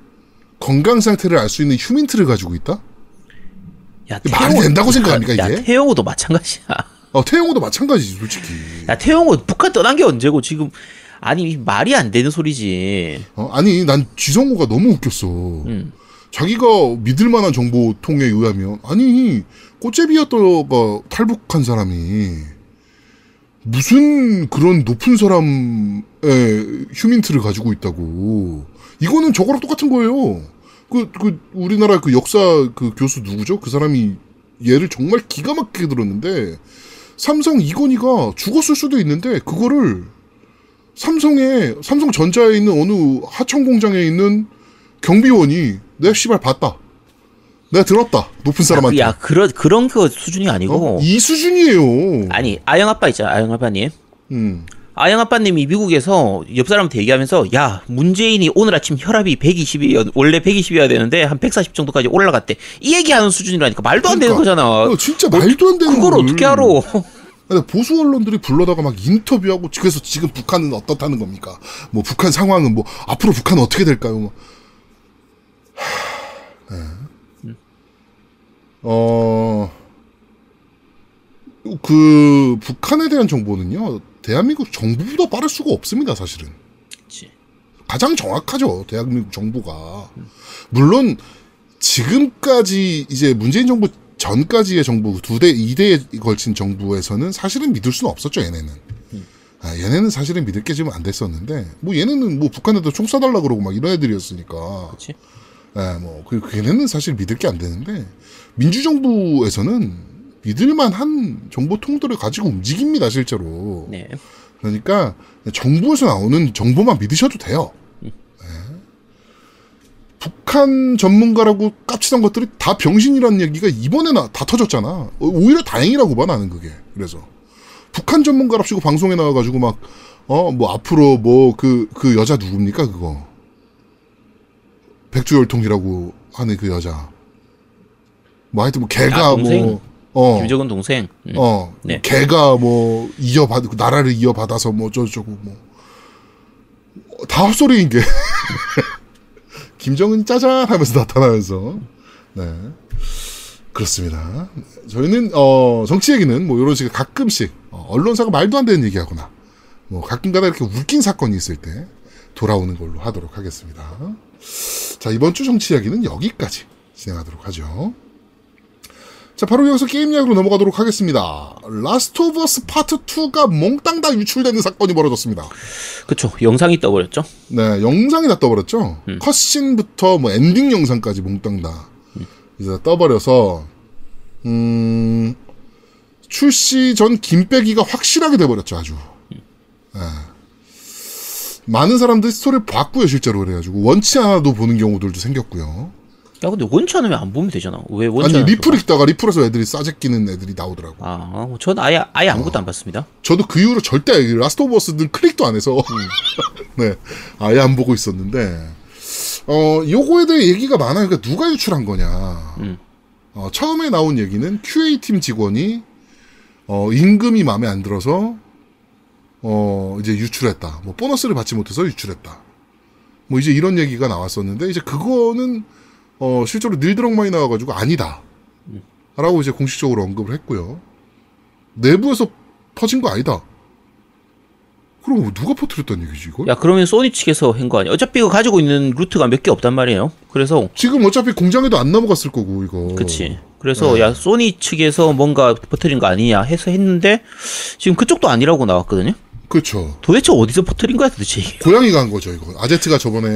건강 상태를 알 수 있는 휴민트를 가지고 있다? 야, 말이 된다고 생각합니까, 야, 이게? 태영호도 마찬가지야. 어, 태영호도 마찬가지지, 솔직히. 야, 태영호 북한 떠난 게 언제고 지금 아니 말이 안 되는 소리지. 어, 아니, 난 지성호가 너무 웃겼어. 음. 자기가 믿을 만한 정보통에 의하면, 아니, 꽃제비였다가 탈북한 사람이, 무슨 그런 높은 사람의 휴민트를 가지고 있다고. 이거는 저거랑 똑같은 거예요. 그, 그, 우리나라 그 역사 그 교수 누구죠? 그 사람이 얘를 정말 기가 막히게 들었는데, 삼성 이건희가 죽었을 수도 있는데, 그거를 삼성에, 삼성전자에 있는 어느 하청 공장에 있는 경비원이 내가 씨발 봤다. 내가 들었다. 높은 사람한테. 야, 그런 그런 그 수준이 아니고 어? 이 수준이에요. 아니 아영 아빠 있잖아, 아영 아빠님. 음. 아영 아빠님이 미국에서 옆 사람한테 얘기하면서 야 문재인이 오늘 아침 혈압이 120이었 원래 120이어야 되는데 한 140 정도까지 올라갔대 이 얘기하는 수준이라니까 말도 안 되는 그러니까. 거잖아 어, 진짜 말도 안 되는 그걸. 어떻게 알아 보수 언론들이 불러다가 막 인터뷰하고 그래서 지금 북한은 어떻다는 겁니까? 뭐 북한 상황은 뭐 앞으로 북한은 어떻게 될까요? 뭐. 하, 네. 어. 그 북한에 대한 정보는요. 대한민국 정부보다 빠를 수가 없습니다, 사실은. 그치. 가장 정확하죠, 대한민국 정부가. 물론 지금까지 이제 문재인 정부 전까지의 정부 두 대, 이 대에 걸친 정부에서는 사실은 믿을 수는 없었죠, 얘네는. 아, 얘네는 사실은 믿을 게 지금 안 됐었는데, 뭐 얘네는 뭐 북한에도 총 쏴달라 그러고 막 이런 애들이었으니까. 그치. 예, 뭐, 그, 그 얘네는 사실 믿을 게 안 되는데, 민주정부에서는 믿을만 한 정보통들을 가지고 움직입니다, 실제로. 네 그러니까 정부에서 나오는 정보만 믿으셔도 돼요. 네. 북한 전문가라고 깝치던 것들이 다 병신이라는 얘기가 이번에 나, 다 터졌잖아. 어, 오히려 다행이라고 봐, 나는 그게. 그래서. 북한 전문가랍시고 방송에 나와가지고 막, 어, 뭐 앞으로 뭐 그, 그 여자 누굽니까, 그거. 백주열통이라고 하는 그 여자. 뭐 하여튼 뭐 걔가 아? 뭐, 어. 김정은 동생 음. 어, 네. 걔가 뭐 이어받 나라를 이어받아서 뭐 어쩌고저쩌고 뭐 다 헛소리인 게 김정은 짜잔 하면서 나타나면서 네 그렇습니다. 저희는 어 정치 얘기는 뭐 이런 식의 가끔씩 어, 언론사가 말도 안 되는 얘기하거나 뭐 가끔가다 이렇게 웃긴 사건이 있을 때 돌아오는 걸로 하도록 하겠습니다. 자 이번 주 정치 이야기는 여기까지 진행하도록 하죠. 자, 바로 여기서 게임 이야기로 넘어가도록 하겠습니다. Last of Us 파트 2가 몽땅 다 유출되는 사건이 벌어졌습니다. 그쵸 영상이 떠버렸죠 네, 영상이 다 떠버렸죠. cutscene부터 뭐 엔딩 영상까지 몽땅 다 이제 떠버려서 음 출시 전 김빼기가 확실하게 돼버렸죠, 아주. 예. 많은 사람들이 스토리를 봤고요, 실제로 그래가지고. 원치 않아도 보는 경우들도 생겼고요. 야 근데 원치 않으면 안 보면 되잖아. 왜 원치 아니, 리플 봐? 읽다가 리플에서 애들이 싸제끼는 애들이 나오더라고. 아, 전 아예 아예 아무것도 안 봤습니다. 저도 그 이후로 절대 이 Last of Us는 클릭도 안 해서 네 아예 안 보고 있었는데 어 요거에 대해 얘기가 많아요. 그러니까 누가 유출한 거냐. 음. 어, 처음에 나온 얘기는 QA 팀 직원이 어 임금이 마음에 안 들어서 어 이제 유출했다. 뭐 보너스를 받지 못해서 유출했다. 뭐 이제 이런 얘기가 나왔었는데 이제 그거는 어 실제로 닐드럭만이 나와가지고 아니다. 라고 이제 공식적으로 언급을 했고요. 내부에서 퍼진 거 아니다. 그럼 뭐 누가 퍼뜨렸다는 얘기지 이걸? 야 그러면 소니 측에서 한 거 아니야? 어차피 이거 가지고 있는 루트가 몇 개 없단 말이에요. 그래서 지금 어차피 공장에도 안 넘어갔을 거고 이거. 그치. 그래서 네. 야 소니 측에서 뭔가 퍼뜨린 거 아니냐 해서 했는데 지금 그쪽도 아니라고 나왔거든요. 그렇죠. 도대체 어디서 퍼뜨린 거야 도대체? 고양이가 한 거죠 이거. 아제트가 저번에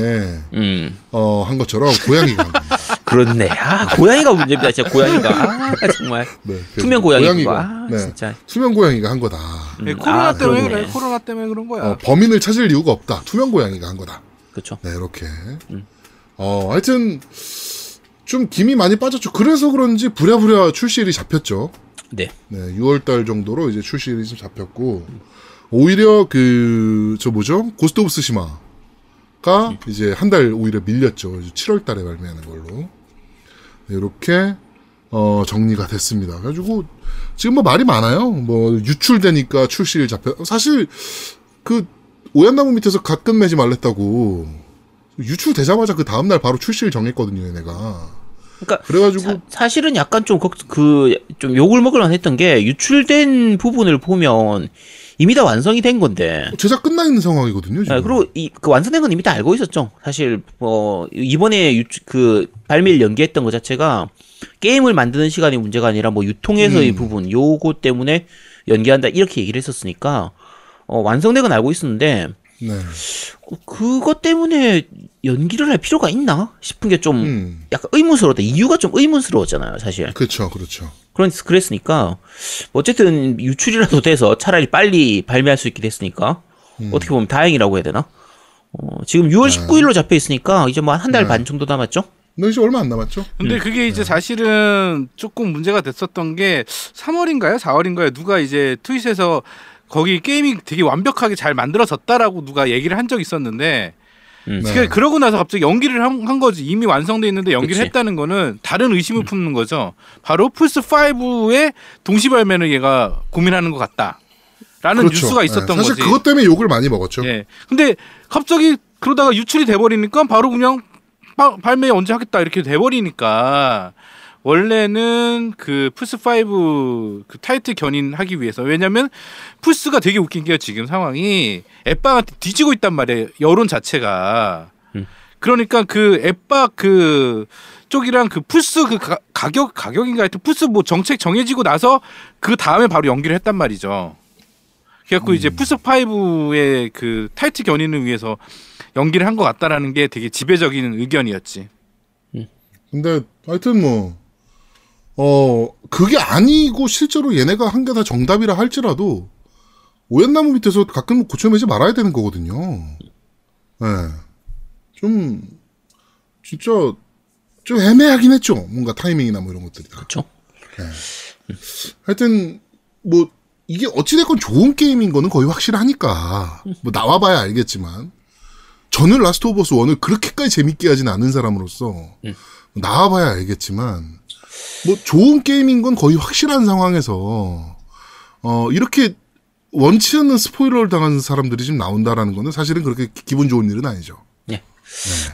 음 어한 것처럼 고양이가 한 겁니다. 그렇네. 아 고양이가 문제입니다. 진짜 고양이가 아 정말 네, 투명 고양이. 아 네, 진짜. 투명 고양이가 한 거다. 네, 음, 코로나 아, 때문에 그렇네. 그래. 코로나 때문에 그런 거야. 어, 범인을 찾을 이유가 없다. 투명 고양이가 한 거다. 그렇죠. 네, 이렇게. 어, 하여튼, 좀 김이 많이 빠졌죠. 그래서 그런지 부랴부랴 출시일이 잡혔죠. 네. 네, 6월달 정도로 이제 출시일이 좀 잡혔고, 오히려 그, 저 뭐죠? Ghost of Tsushima가 이제 한 달 오히려 밀렸죠. 7월 달에 발매하는 걸로. 네, 이렇게, 어, 정리가 됐습니다. 그래가지고, 지금 뭐 말이 많아요. 뭐, 유출되니까 출시일 잡혀. 사실, 그, 오얏나무 밑에서 갓 끝내지 말랬다고, 유출되자마자 그 다음날 바로 출시를 정했거든요, 얘네가. 그러니까 그래가지고, 사, 실은 약간 좀 그좀 욕을 먹을만 했던 게 유출된 부분을 보면 이미 다 완성이 된 건데. 제작 끝나 있는 상황이거든요, 지금. 아, 그리고 이 그 완성된 건 이미 다 알고 있었죠. 사실 뭐 이번에 유, 그 발매를 연기했던 것 자체가 게임을 만드는 시간이 문제가 아니라 뭐 유통에서의 음. 부분 요거 때문에 연기한다 이렇게 얘기를 했었으니까 어, 완성된 건 알고 있었는데 네. 그- 그것 때문에 연기를 할 필요가 있나 싶은 게좀 음. 약간 의문스러웠다. 이유가 좀 의문스러웠잖아요, 사실. 그렇죠, 그렇죠. 그런 그랬으니까 어쨌든 유출이라도 돼서 차라리 빨리 발매할 수 있게 됐으니까 음. 어떻게 보면 다행이라고 해야 되나? 어, 지금 6월 19일로 잡혀 있으니까 이제 뭐 한달 네. 반 정도 남았죠? 너 이제 얼마 안 남았죠? 근데 그게 이제 사실은 조금 문제가 됐었던 게 3월인가요? 4월인가요? 누가 이제 트윗에서 거기 게임이 되게 완벽하게 잘 만들어졌다라고 누가 얘기를 한 적이 있었는데 음. 네. 그- 그러고 나서 갑자기 연기를 한, 한 거지 이미 완성돼 있는데 연기를 그치. 했다는 거는 다른 의심을 품는 거죠. 바로 플스 5의 동시 발매를 얘가 고민하는 것 같다 라는 그렇죠. 뉴스가 네, 있었던 사실 거지. 그것 때문에 욕을 많이 먹었죠. 예. 근데 갑자기 그러다가 유출이 돼 버리니까 바로 그냥 바- 발매 언제 하겠다 이렇게 돼 버리니까 원래는 그 플스 5 그 타이틀 견인하기 위해서 왜냐면 플스가 되게 웃긴 게요 지금 상황이 엑박한테 뒤지고 있단 말이에요 여론 자체가 음. 그러니까 그 엑박 그 쪽이랑 그 플스 그 가, 가격 가격인가 하여튼 플스 뭐 정책 정해지고 나서 그 다음에 바로 연기를 했단 말이죠. 그래갖고 이제 플스 5의 그 타이틀 견인을 위해서 연기를 한 것 같다라는 게 되게 지배적인 의견이었지. 근데 하여튼 뭐, 어, 그게 아니고 실제로 얘네가 한 게 다 정답이라 할지라도 오얏나무 밑에서 갓끈 고쳐매지 말아야 되는 거거든요. 예. 좀, 진짜, 좀 애매하긴 했죠. 뭔가 타이밍이나 뭐 이런 것들이. 그렇죠? 하여튼 뭐 이게 어찌됐건 좋은 게임인 거는 거의 확실하니까 뭐 나와봐야 알겠지만 저는 Last of Us 1을 그렇게까지 재밌게 하진 않은 사람으로서 나와봐야 알겠지만 뭐 좋은 게임인 건 거의 확실한 상황에서 어 이렇게 원치 않는 스포일러를 당한 사람들이 지금 나온다라는 거는 사실은 그렇게 기- 기분 좋은 일은 아니죠. 예.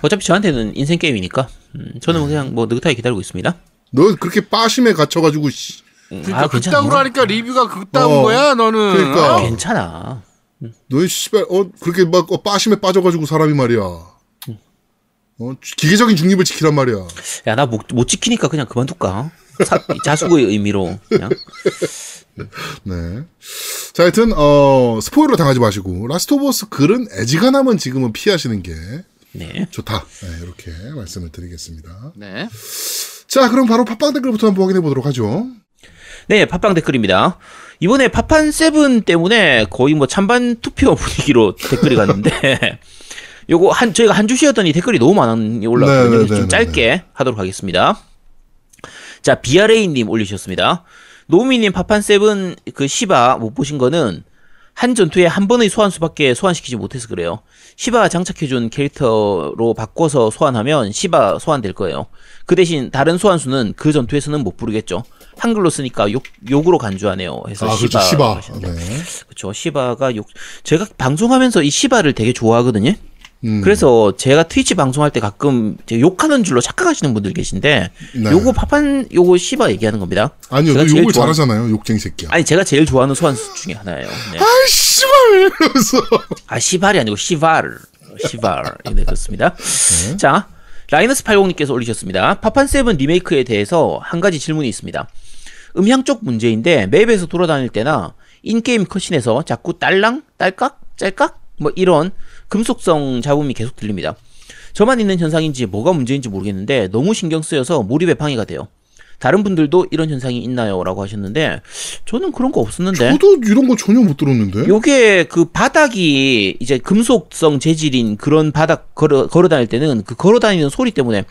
어차피 저한테는 인생 게임이니까 음, 저는 그냥 뭐 느긋하게 기다리고 있습니다. 너 그렇게 빠심에 갇혀가지고 씨, 음, 그러니까 아. 그따구로 하니까 리뷰가 그따운 어, 거야 너는. 그러니까. 어? 괜찮아. 너 씨발 어 그렇게 막 어, 빠심에 빠져가지고 사람이 말이야. 어 기계적인 중립을 지키란 말이야. 야, 나 못 못 지키니까 그냥 그만둘까? 사, 자숙의 의미로 그냥. 네. 자, 하여튼, 어, 스포일러 당하지 마시고, Last of Us 글은 애지간하면 지금은 피하시는 게 네. 좋다. 네, 이렇게 말씀을 드리겠습니다. 네. 자, 그럼 바로 팟빵 댓글부터 한번 확인해 보도록 하죠. 네, 팟빵 댓글입니다. 이번에 파판 seven 때문에 거의 뭐 찬반 투표 분위기로 댓글이 갔는데 요거 한 저희가 한 주 쉬었더니 댓글이 너무 많이 올라왔거든요. 네, 네, 그래서 좀 네, 짧게 하도록 하겠습니다. 자, 비아레이님 올리셨습니다. 노미님 파판 seven 그 시바 못 보신 거는 한 전투에 한 번의 소환수밖에 소환시키지 못해서 그래요. 시바 장착해준 캐릭터로 바꿔서 소환하면 시바 소환될 거예요. 그 대신 다른 소환수는 그 전투에서는 못 부르겠죠. 한글로 쓰니까 욕, 욕으로 간주하네요. 해서 아, 그렇죠. 시바. 시바. 하시는데. 네. 그렇죠. 시바가 욕. 제가 방송하면서 이 시바를 되게 좋아하거든요. 음. 그래서 제가 트위치 방송할 때 가끔 욕하는 줄로 착각하시는 분들 계신데 네. 요거 파판 요거 시바 얘기하는 겁니다. 아니요, 제가 너 제일 욕을 좋아하는- 잘하잖아요, 욕쟁이 새끼야. 아니 제가 제일 좋아하는 소환수 중에 하나예요. 네. 아이, 씨발! 이러면서. 아 시발이 아니고 시바 시바 네 그렇습니다. 자 라이너스 80님께서 올리셨습니다. 파판 seven 리메이크에 대해서 한 가지 질문이 있습니다. 음향 쪽 문제인데 맵에서 돌아다닐 때나 인게임 컷신에서 자꾸 딸랑 딸깍 짤깍 뭐 이런 금속성 잡음이 계속 들립니다. 저만 있는 현상인지 뭐가 문제인지 모르겠는데 너무 신경 쓰여서 몰입에 방해가 돼요. 다른 분들도 이런 현상이 있나요? 라고 하셨는데 저는 그런 거 없었는데 저도 이런 거 전혀 못 들었는데. 요게 그 바닥이 이제 금속성 재질인 그런 바닥 걸어 걸어 다닐 때는 그 걸어 다니는 소리 때문에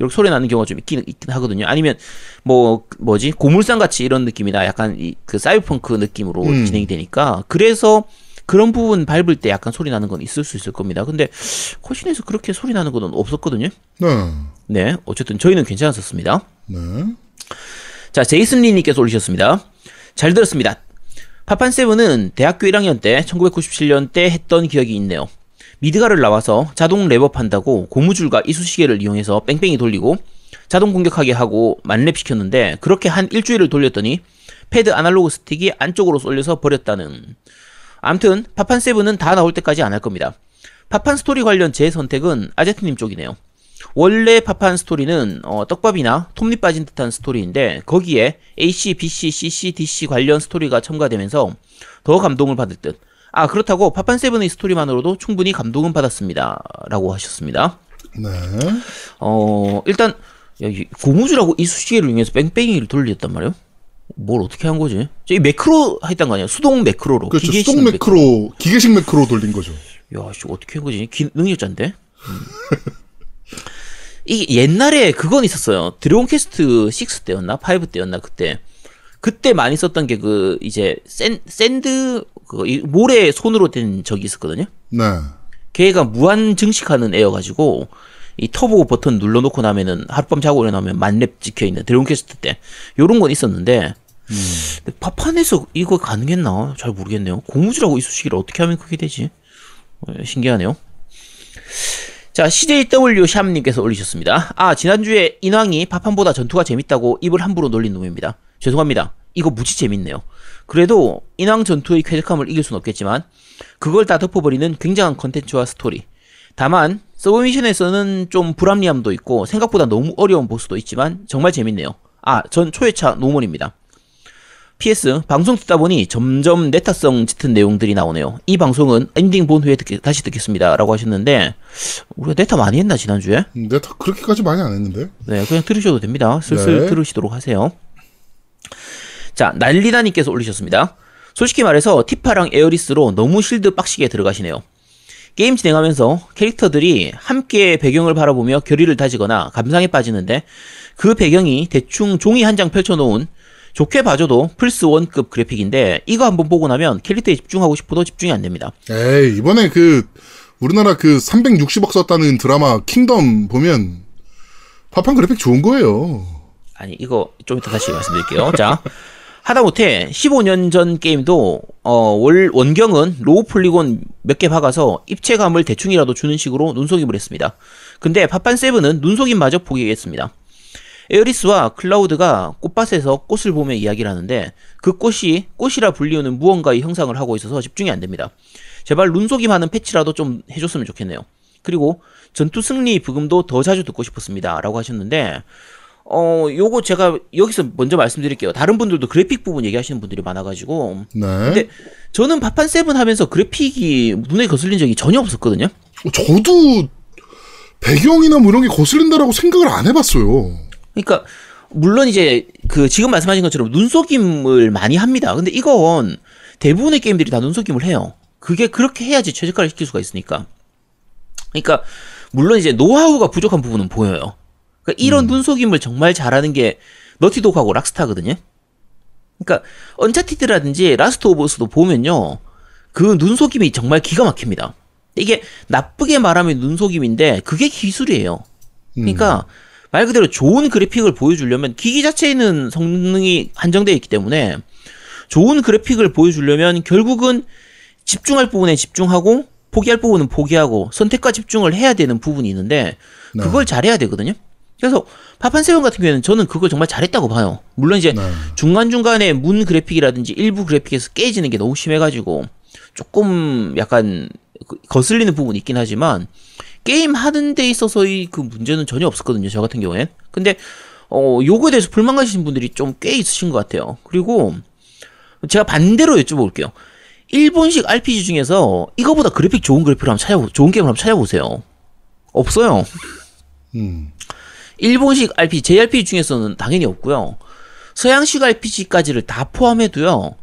이렇게 소리 나는 경우가 좀 있긴 있긴 하거든요. 아니면 뭐 뭐지 고물상 같이 이런 느낌이나 약간 이 그 사이버펑크 느낌으로 음. 진행이 되니까 그래서 그런 부분 밟을 때 약간 소리 나는 건 있을 수 있을 겁니다. 근데 코신에서 그렇게 소리 나는 건 없었거든요. 네. 네, 어쨌든 저희는 괜찮았었습니다. 네. 자, 제이슨 리님께서 올리셨습니다. 잘 들었습니다. 파판 세븐은 대학교 1학년 때 1997년 때 했던 기억이 있네요. 미드가를 나와서 자동 렙업 한다고 고무줄과 이쑤시개를 이용해서 뺑뺑이 돌리고 자동 공격하게 하고 만렙 시켰는데 그렇게 한 일주일을 돌렸더니 패드 아날로그 스틱이 안쪽으로 쏠려서 버렸다는. 암튼 파판 seven은 다 나올 때까지 안 할 겁니다. 파판 스토리 관련 제 선택은 아제트님 쪽이네요. 원래 파판 스토리는 어, 떡밥이나 톱니 빠진 듯한 스토리인데 거기에 AC, BC, CC, DC 관련 스토리가 첨가되면서 더 감동을 받을 듯. 아 그렇다고 파판 seven의 스토리만으로도 충분히 감동은 받았습니다.라고 하셨습니다. 네. 어 일단 야, 이 고무줄하고 이쑤시개를 이용해서 뺑뺑이를 돌렸단 말이에요. 뭘 어떻게 한 거지? 저희 매크로 했단 거 아니야? 수동 매크로로. 그렇죠. 기계식 수동 매크로, 기계식 매크로 돌린 거죠. 야, 씨, 어떻게 한 거지? 기, 능력자인데? 음. 이게 옛날에 그건 있었어요. Dragon Quest 6 때였나? 5 때였나? 그때. 그때 많이 썼던 게 그, 이제, 샌, 샌드, 그, 이 모래 손으로 된 적이 있었거든요? 네. 걔가 무한 증식하는 애여가지고, 이 터보 버튼 눌러놓고 나면은 하룻밤 자고 일어나면 만렙 찍혀있는 Dragon Quest 때. 요런 건 있었는데, 근데 파판에서 이거 가능했나? 잘 모르겠네요. 고무줄하고 이쑤시개를 어떻게 하면 그게 되지? 어, 신기하네요. 자, CJW 샴님께서 올리셨습니다. 아, 지난주에 인왕이 파판보다 전투가 재밌다고 입을 함부로 놀린 놈입니다. 죄송합니다. 이거 무지 재밌네요. 그래도 인왕 전투의 쾌적함을 이길 순 없겠지만, 그걸 다 덮어버리는 굉장한 컨텐츠와 스토리. 다만, sub mission에서는 좀 불합리함도 있고, 생각보다 너무 어려운 보스도 있지만, 정말 재밌네요. 아, 전 초회차 normal입니다. PS 방송 듣다 보니 점점 네타성 짙은 내용들이 나오네요. 이 방송은 엔딩 본 후에 듣게, 다시 듣겠습니다라고 하셨는데 우리가 네타 많이 했나 지난주에? 다 그렇게까지 많이 안 했는데. 네, 그냥 들으셔도 됩니다. 슬슬 네. 들으시도록 하세요. 자, 난리다님께서 올리셨습니다. 솔직히 말해서 티파랑 에어리스로 너무 shield 빡시게 들어가시네요. 게임 진행하면서 캐릭터들이 함께 배경을 바라보며 결의를 다지거나 감상에 빠지는데 그 배경이 대충 종이 한 장 펼쳐놓은 좋게 봐줘도 플스 1급 그래픽인데 이거 한번 보고 나면 캐릭터에 집중하고 싶어도 집중이 안 됩니다. 에이, 이번에 그, 우리나라 그 360억 썼다는 드라마 Kingdom 보면, 파판 그래픽 좋은 거예요. 아니 이거 좀 이따 다시 말씀드릴게요. 자 하다못해 15년 전 게임도 어, 월 원경은 low polygon 몇 개 박아서 입체감을 대충이라도 주는 식으로 눈속임을 했습니다. 근데 파판 seven은 눈속임마저 포기했습니다. 에어리스와 클라우드가 꽃밭에서 꽃을 보며 이야기를 하는데 그 꽃이 꽃이라 불리우는 무언가의 형상을 하고 있어서 집중이 안 됩니다. 제발 눈속임하는 패치라도 좀 해줬으면 좋겠네요. 그리고 전투 승리 부금도 더 자주 듣고 싶었습니다. 라고 하셨는데 어, 요거 제가 여기서 먼저 말씀드릴게요. 다른 분들도 그래픽 부분 얘기하시는 분들이 많아가지고. 네. 근데 저는 파판 세븐 하면서 그래픽이 눈에 거슬린 적이 전혀 없었거든요. 어, 저도 배경이나 뭐 이런 게 거슬린다라고 생각을 안 해봤어요. 그러니까 물론 이제 그 지금 말씀하신 것처럼 눈속임을 많이 합니다. 근데 이건 대부분의 게임들이 다 눈속임을 해요. 그게 그렇게 해야지 최저가를 시킬 수가 있으니까. 그러니까 물론 이제 노하우가 부족한 부분은 보여요. 그러니까 이런 눈속임을 정말 잘하는 게 Naughty Dog하고 Rockstar거든요. 그러니까 Uncharted라든지 Last of Us도 보면요. 그 눈속임이 정말 기가 막힙니다. 이게 나쁘게 말하면 눈속임인데 그게 기술이에요. 그러니까 말 그대로 좋은 그래픽을 보여주려면 기기 자체에는 성능이 한정되어 있기 때문에 좋은 그래픽을 보여주려면 결국은 집중할 부분에 집중하고 포기할 부분은 포기하고 선택과 집중을 해야 되는 부분이 있는데 그걸 잘해야 되거든요. 그래서 파판 seven 같은 경우에는 저는 그걸 정말 잘했다고 봐요. 물론 이제 네. 중간 중간에 문 그래픽이라든지 일부 그래픽에서 깨지는 게 너무 심해가지고 조금 약간 그- 거슬리는 부분이 있긴 하지만 게임 하는 데 있어서의 그 문제는 전혀 없었거든요. 저 같은 경우엔. 근데 어 요거에 대해서 불만 가시는 분들이 좀 꽤 있으신 것 같아요. 그리고 제가 반대로 여쭤볼게요. 일본식 RPG 중에서 이거보다 그래픽 좋은 그래픽을 한번 찾아보, 좋은 게임을 한번 찾아보세요. 없어요. 음. 일본식 RPG, JRPG 중에서는 당연히 없고요. 서양식 RPG까지를 다 포함해도요.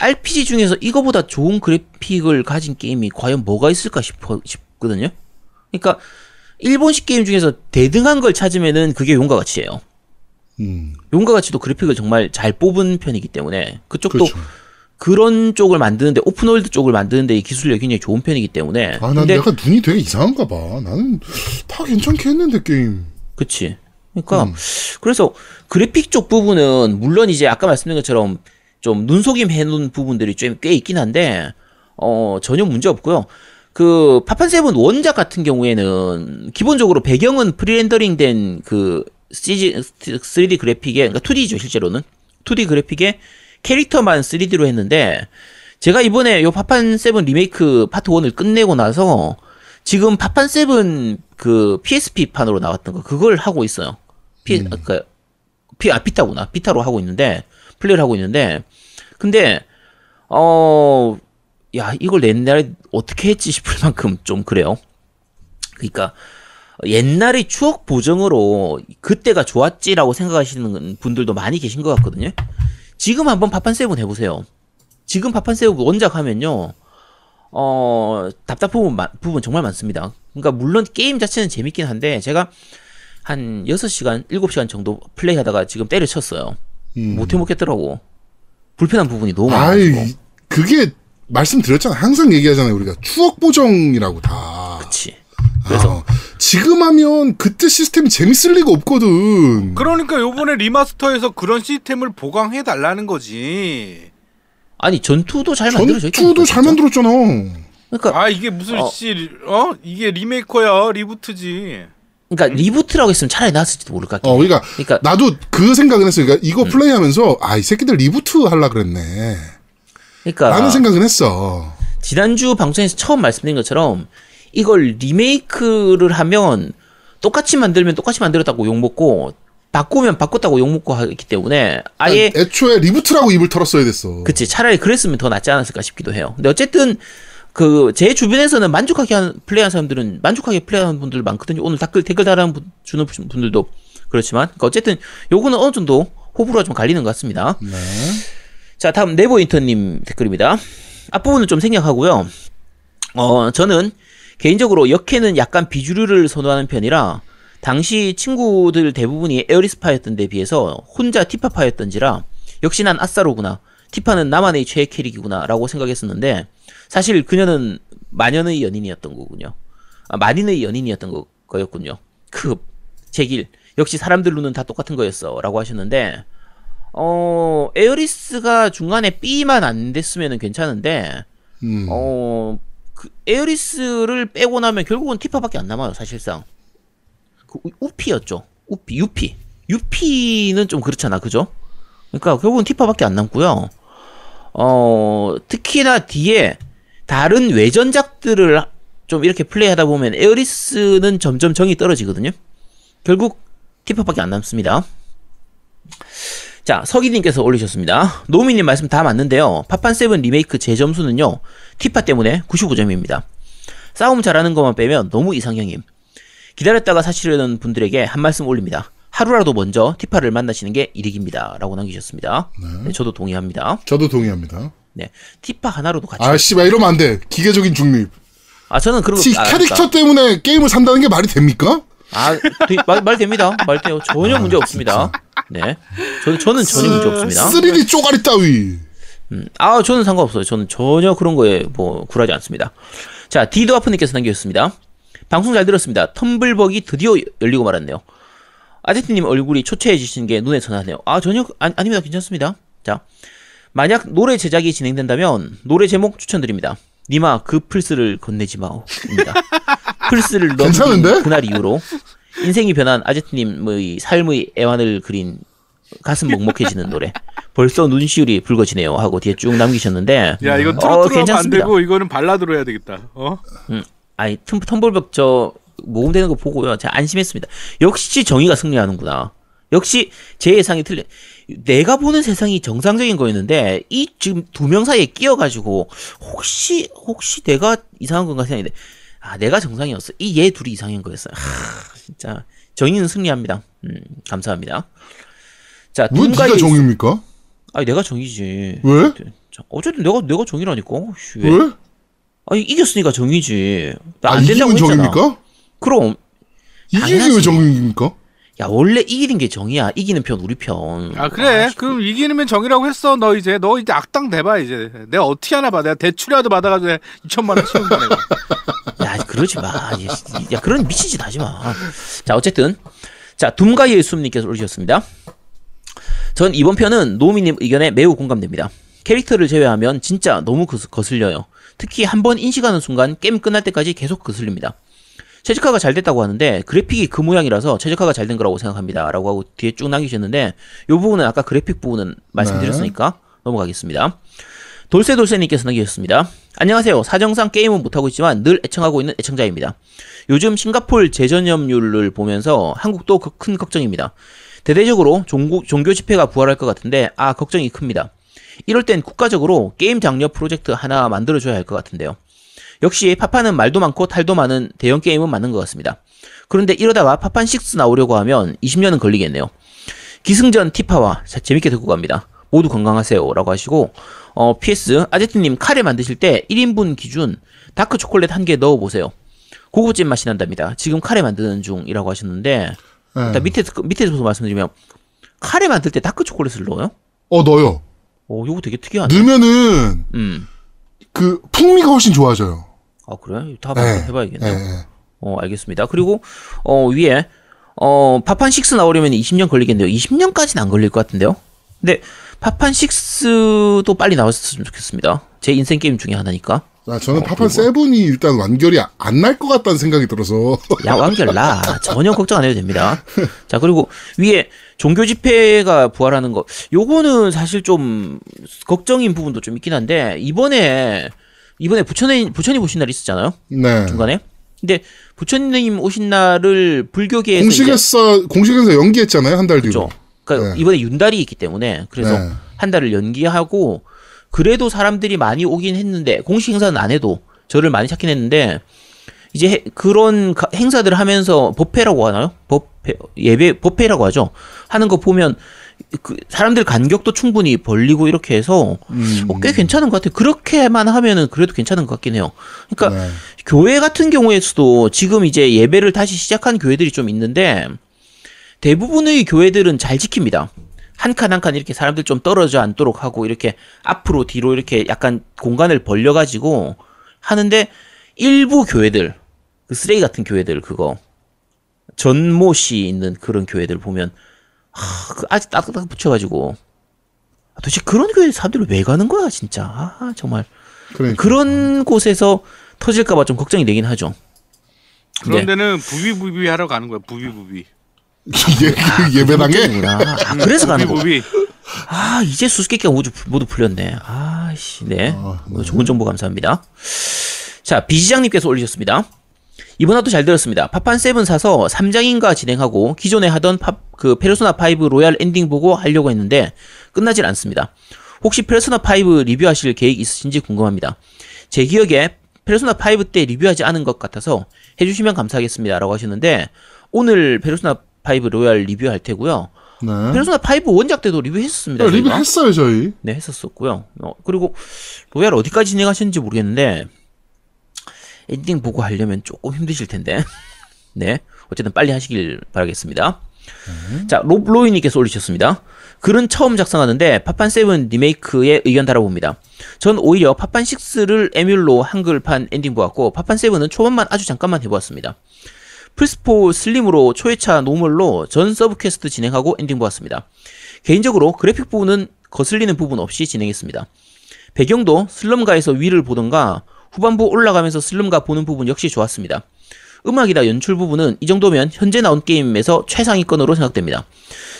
RPG 중에서 이거보다 좋은 그래픽을 가진 게임이 과연 뭐가 있을까 싶어, 싶거든요. 그러니까 일본식 게임 중에서 대등한 걸 찾으면은 그게 용과 같이예요. 음. 용과 같이도 그래픽을 정말 잘 뽑은 편이기 때문에 그쪽도 그렇죠. 그런 쪽을 만드는데 open world 쪽을 만드는데 이 기술력이 굉장히 좋은 편이기 때문에 아, 난 약간 눈이 되게 이상한가 봐. 나는 다 괜찮게 했는데, 게임. 그치. 그러니까 그래서 그래픽 쪽 부분은 물론 이제 아까 말씀드린 것처럼 좀 눈속임 해놓은 부분들이 좀 꽤 있긴 한데 어 전혀 문제 없고요. 그 파판 seven 원작 같은 경우에는 기본적으로 배경은 pre-rendering된 그 CG 3D 그래픽에 그러니까 2D죠 실제로는 2D 그래픽에 캐릭터만 3D로 했는데 제가 이번에 요 파판 seven 리메이크 파트 1을 끝내고 나서 지금 파판 seven 그 PSP 판으로 나왔던 거 그걸 하고 있어요. 피, 음. 그, 피, 아, Vita구나. Vita로 하고 있는데, 플레이를 하고 있는데, 근데, 어, 야, 이걸 옛날에 어떻게 했지 싶을 만큼 좀 그래요. 그러니까, 옛날의 추억 보정으로 그때가 좋았지라고 생각하시는 분들도 많이 계신 것 같거든요. 지금 한번 파판 seven 해보세요. 지금 파판 seven 원작 하면요, 어, 답답한 부분, 마- 부분 정말 많습니다. 그러니까 물론 게임 자체는 재밌긴 한데 제가 한 6시간, 7시간 정도 플레이 하다가 지금 때려쳤어요. 음. 못해 먹겠더라고. 불편한 부분이 너무 많아가지고. 그게, 말씀드렸잖아. 항상 얘기하잖아요. 우리가 추억 보정이라고 다. 그치. 그래서 아, 지금 하면 그때 시스템이 재밌을 리가 없거든. 그러니까 요번에 remaster에서 그런 시스템을 보강해 달라는 거지. 아니 전투도 잘 만들어져 있다. 전투도 잘 만들었잖아. 그러니까 아 이게 무슨 어. 씨, 어? 이게 리메이크야, reboot지. 그러니까 reboot라고 했으면 차라리 나았을지도 모를 것 같긴 어, 해. 그러니까, 그러니까 나도 그 생각은 했어. 그러니까 음. 이거 플레이하면서 아, 이 새끼들 reboot 하려 그랬네. 그러니까 라는 생각은 했어. 지난주 방송에서 처음 말씀드린 것처럼 이걸 리메이크를 하면 똑같이 만들면 똑같이 만들었다고 욕 먹고 바꾸면 바꿨다고 욕먹고 하기 때문에 아예 애초에 리부트라고 입을 털었어야 됐어. 그치 차라리 그랬으면 더 낫지 않았을까 싶기도 해요. 근데 어쨌든 그 제 주변에서는 만족하게 한 플레이하는 사람들은 만족하게 플레이하는 분들 많거든요. 오늘 댓글 댓글 달아 주는 분들도 그렇지만 그러니까 어쨌든 요거는 어느 정도 호불호가 좀 갈리는 것 같습니다. 네. 자, 다음 네버 인턴님 댓글입니다. 앞부분은 좀 생략하고요. 어, 저는 개인적으로 역해는 약간 비주류를 선호하는 편이라 당시 친구들 대부분이 에어리스파였던 데 비해서 혼자 티파파였던지라 역시 난 아싸로구나. 티파는 나만의 최애 캐릭이구나. 라고 생각했었는데 사실 그녀는 마녀의 연인이었던 거군요. 아, 만인의 연인이었던 거, 거였군요. 급, 제길. 역시 사람들 눈은 다 똑같은 거였어. 라고 하셨는데 어, 에어리스가 중간에 B만 안 됐으면 괜찮은데, 음. 어, 그 에어리스를 빼고 나면 결국은 티파밖에 안 남아요, 사실상. 그 우- 우피였죠. 우피, 유피. 유피는 좀 그렇잖아, 그죠? 그러니까 결국은 티파밖에 안 남고요. 어, 특히나 뒤에 다른 외전작들을 좀 이렇게 플레이하다 보면 에어리스는 점점 정이 떨어지거든요. 결국 티파밖에 안 남습니다. 자, 서기님께서 올리셨습니다. 노미님 말씀 다 맞는데요. 파판7 리메이크 제 점수는요, 티파 때문에 95점입니다. 싸움 잘하는 것만 빼면 너무 이상형임. 기다렸다가 사시려는 분들에게 한 말씀 올립니다. 하루라도 먼저 티파를 만나시는 게 이득입니다 라고 남기셨습니다. 네, 저도 동의합니다. 저도 동의합니다. 네, 티파 하나로도 같이. 아, 씨발, 이러면 안 돼. 기계적인 중립. 아 저는 그런 거. 지, 아, 캐릭터 때문에 게임을 산다는 게 말이 됩니까? 아, 되- 말, 말 됩니다. 말 돼요. 전혀 문제 없습니다. 네. 저는, 저는 전혀 문제 없습니다. 3D 쪼가리 따위. 아, 저는 상관없어요. 저는 전혀 그런 거에 뭐 굴하지 않습니다. 자, 디드와프님께서 남겨주셨습니다. 방송 잘 들었습니다. 텀블벅이 드디어 열리고 말았네요. 아제트님 얼굴이 초췌해지시는 게 눈에 선하네요. 아, 전혀, 아, 아닙니다. 괜찮습니다. 자, 만약 노래 제작이 진행된다면 노래 제목 추천드립니다. 니마 그 플스를 건네지 마오 입니다. 플스를 넘긴 괜찮은데? 그날 이후로 인생이 변한 아제트님의 삶의 애환을 그린 가슴 먹먹해지는 노래. 벌써 눈시울이 붉어지네요 하고 뒤에 쭉 남기셨는데 야 이거 어, 트로트로 안 괜찮습니다. 되고 이거는 발라드로 해야 되겠다. 어? 아니 텀, 텀블벅 저 모금되는 거 보고요. 제가 안심했습니다. 역시 정의가 승리하는구나. 역시 제 예상이 틀린. 내가 보는 세상이 정상적인 거였는데 이 지금 두 명 사이에 끼어가지고 혹시 혹시 내가 이상한 건가 생각했는데 아 내가 정상이었어. 이 얘 둘이 이상한 거였어요. 하, 진짜 정의는 승리합니다. 음, 감사합니다. 자, 왜 네가 정입니까? 아니 내가 정이지. 왜? 자, 어쨌든 내가 내가 정이라니까. 씨, 왜? 왜? 아니 이겼으니까 정이지. 나 아, 안 된다고 했잖아. 정입니까? 그럼 이기기 왜. 정입니까? 야 원래 이기는 게 정이야. 이기는 편 우리 편. 아 그래. 씨. 그럼 이기면 정이라고 했어. 너 이제 너 이제 악당 대봐 이제. 내가 어떻게 하나 봐. 내가 대출이라도 받아가지고 2천만 원 치운 거네. 야 그러지 마. 야, 야 그런 미친 짓 하지 마. 자 어쨌든 자 둠가이의 숨님께서 올리셨습니다. 전 이번 편은 노미님 의견에 매우 공감됩니다. 캐릭터를 제외하면 진짜 너무 거슬- 거슬려요. 특히 한 번 인식하는 순간 게임 끝날 때까지 계속 거슬립니다. 최적화가 잘 됐다고 하는데 그래픽이 그 모양이라서 최적화가 잘 된 거라고 생각합니다. 라고 하고 뒤에 쭉 남기셨는데 이 부분은 아까 그래픽 부분은 말씀드렸으니까 넘어가겠습니다. 돌쇠돌쇠님께서 남기셨습니다. 안녕하세요. 사정상 게임은 못하고 있지만 늘 애청하고 있는 애청자입니다. 요즘 싱가폴 재전염률을 보면서 한국도 그- 큰 걱정입니다. 대대적으로 종교, 종교 집회가 부활할 것 같은데 아 걱정이 큽니다. 이럴 땐 국가적으로 게임 장려 프로젝트 하나 만들어줘야 할 것 같은데요. 역시 파판은 말도 많고 탈도 많은 대형 게임은 맞는 것 같습니다. 그런데 이러다가 파판 6 나오려고 하면 20년은 걸리겠네요. 기승전 티파와 자, 재밌게 듣고 갑니다. 모두 건강하세요. 라고 하시고, 어, PS, 아제트님 카레 만드실 때 1인분 기준 dark 초콜릿 한 개 넣어보세요. 고급진 맛이 난답니다. 지금 카레 만드는 중이라고 하셨는데, 예. 일단 밑에, 밑에서 말씀드리면, 카레 만들 때 dark 초콜릿을 넣어요? 어, 넣어요. 어, 이거 되게 특이하네. 넣으면은 음. 그 풍미가 훨씬 좋아져요. 아, 그래? 다 예. 한번 해봐야겠네요. 예, 예. 어, 알겠습니다. 그리고, 어, 위에, 어, 파판 6 나오려면 20년 걸리겠네요. 20년까지는 안 걸릴 것 같은데요? 근데, 파판 6도 빨리 나왔으면 좋겠습니다. 제 인생 게임 중에 하나니까. 아, 저는 어, 파판 seven이 일단 완결이 안 날 것 같다는 생각이 들어서. 야, 완결 나. 전혀 걱정 안 해도 됩니다. 자, 그리고 위에 종교 집회가 부활하는 거. 요거는 사실 좀 걱정인 부분도 좀 있긴 한데, 이번에, 이번에 부처님, 부처님 오신 날 있었잖아요? 네. 중간에. 근데 부처님 오신 날을 불교계에서 이제 공식에서, 공식에서 연기했잖아요, 한 달 뒤로. 그죠. 그러니까 네. 이번에 윤달이 있기 때문에 그래서 네. 한 달을 연기하고 그래도 사람들이 많이 오긴 했는데 공식 행사는 안 해도 저를 많이 찾긴 했는데 이제 해- 그런 가- 행사들을 하면서 법회라고 하나요? 법회 예배 법회라고 하죠. 하는 거 보면 그 사람들 간격도 충분히 벌리고 이렇게 해서 음. 어, 꽤 괜찮은 것 같아요. 그렇게만 하면은 그래도 괜찮은 것 같긴 해요. 그러니까 네. 교회 같은 경우에서도 지금 이제 예배를 다시 시작한 교회들이 좀 있는데 대부분의 교회들은 잘 지킵니다. 한 칸 한 칸 이렇게 사람들 좀 떨어져 앉도록 하고 이렇게 앞으로 뒤로 이렇게 약간 공간을 벌려 가지고 하는데 일부 교회들 그 쓰레기 같은 교회들 그거 전모시 있는 그런 교회들 보면 하, 그 아직 따뜻하게 붙여가지고 아, 도대체 그런 교회 사람들이 왜 가는 거야 진짜 아 정말 그러니까. 그런 곳에서 터질까봐 좀 걱정이 되긴 하죠. 그런 네. 데는 부비부비 하러 가는 거야. 부비부비. 예, 그 예배당에? 구나 아, 그래서 가는 거. 부비부비. 아, 이제 수수께끼가 모두, 모두 풀렸네. 아 씨, 네. 아, 어, 좋은 정보 감사합니다. 자, 비시장님께서 올리셨습니다. 이번 화도 잘 들었습니다. 파판 seven 사서 3장인가 진행하고 기존에 하던 팝, 그 페르소나 5 Royal 엔딩 보고 하려고 했는데 끝나질 않습니다. 혹시 페르소나 5 리뷰하실 계획 있으신지 궁금합니다. 제 기억에 페르소나 5 때 리뷰하지 않은 것 같아서 해주시면 감사하겠습니다. 라고 하셨는데 오늘 페르소나 5 로얄 리뷰할 테고요. 네. 페르소나 5 원작 때도 리뷰했었습니다. 네. 리뷰했어요 저희. 네, 했었었고요. 어, 그리고 로얄 어디까지 진행하셨는지 모르겠는데 엔딩 보고 하려면 조금 힘드실 텐데. 네. 어쨌든 빨리 하시길 바라겠습니다. 자, 롭로이님께서 올리셨습니다. 글은 처음 작성하는데 파판 7 리메이크에 의견 달아봅니다. 전 오히려 파판 6를 에뮬로 한글판 엔딩 보았고 파판 7은 초반만 아주 잠깐만 해보았습니다. 플스4 슬림으로 초회차 normal로 전 sub quest 진행하고 엔딩 보았습니다. 개인적으로 그래픽 부분은 거슬리는 부분 없이 진행했습니다. 배경도 슬럼가에서 위를 보던가 후반부 올라가면서 슬럼가 보는 부분 역시 좋았습니다. 음악이나 연출 부분은 이 정도면 현재 나온 게임에서 최상위권으로 생각됩니다.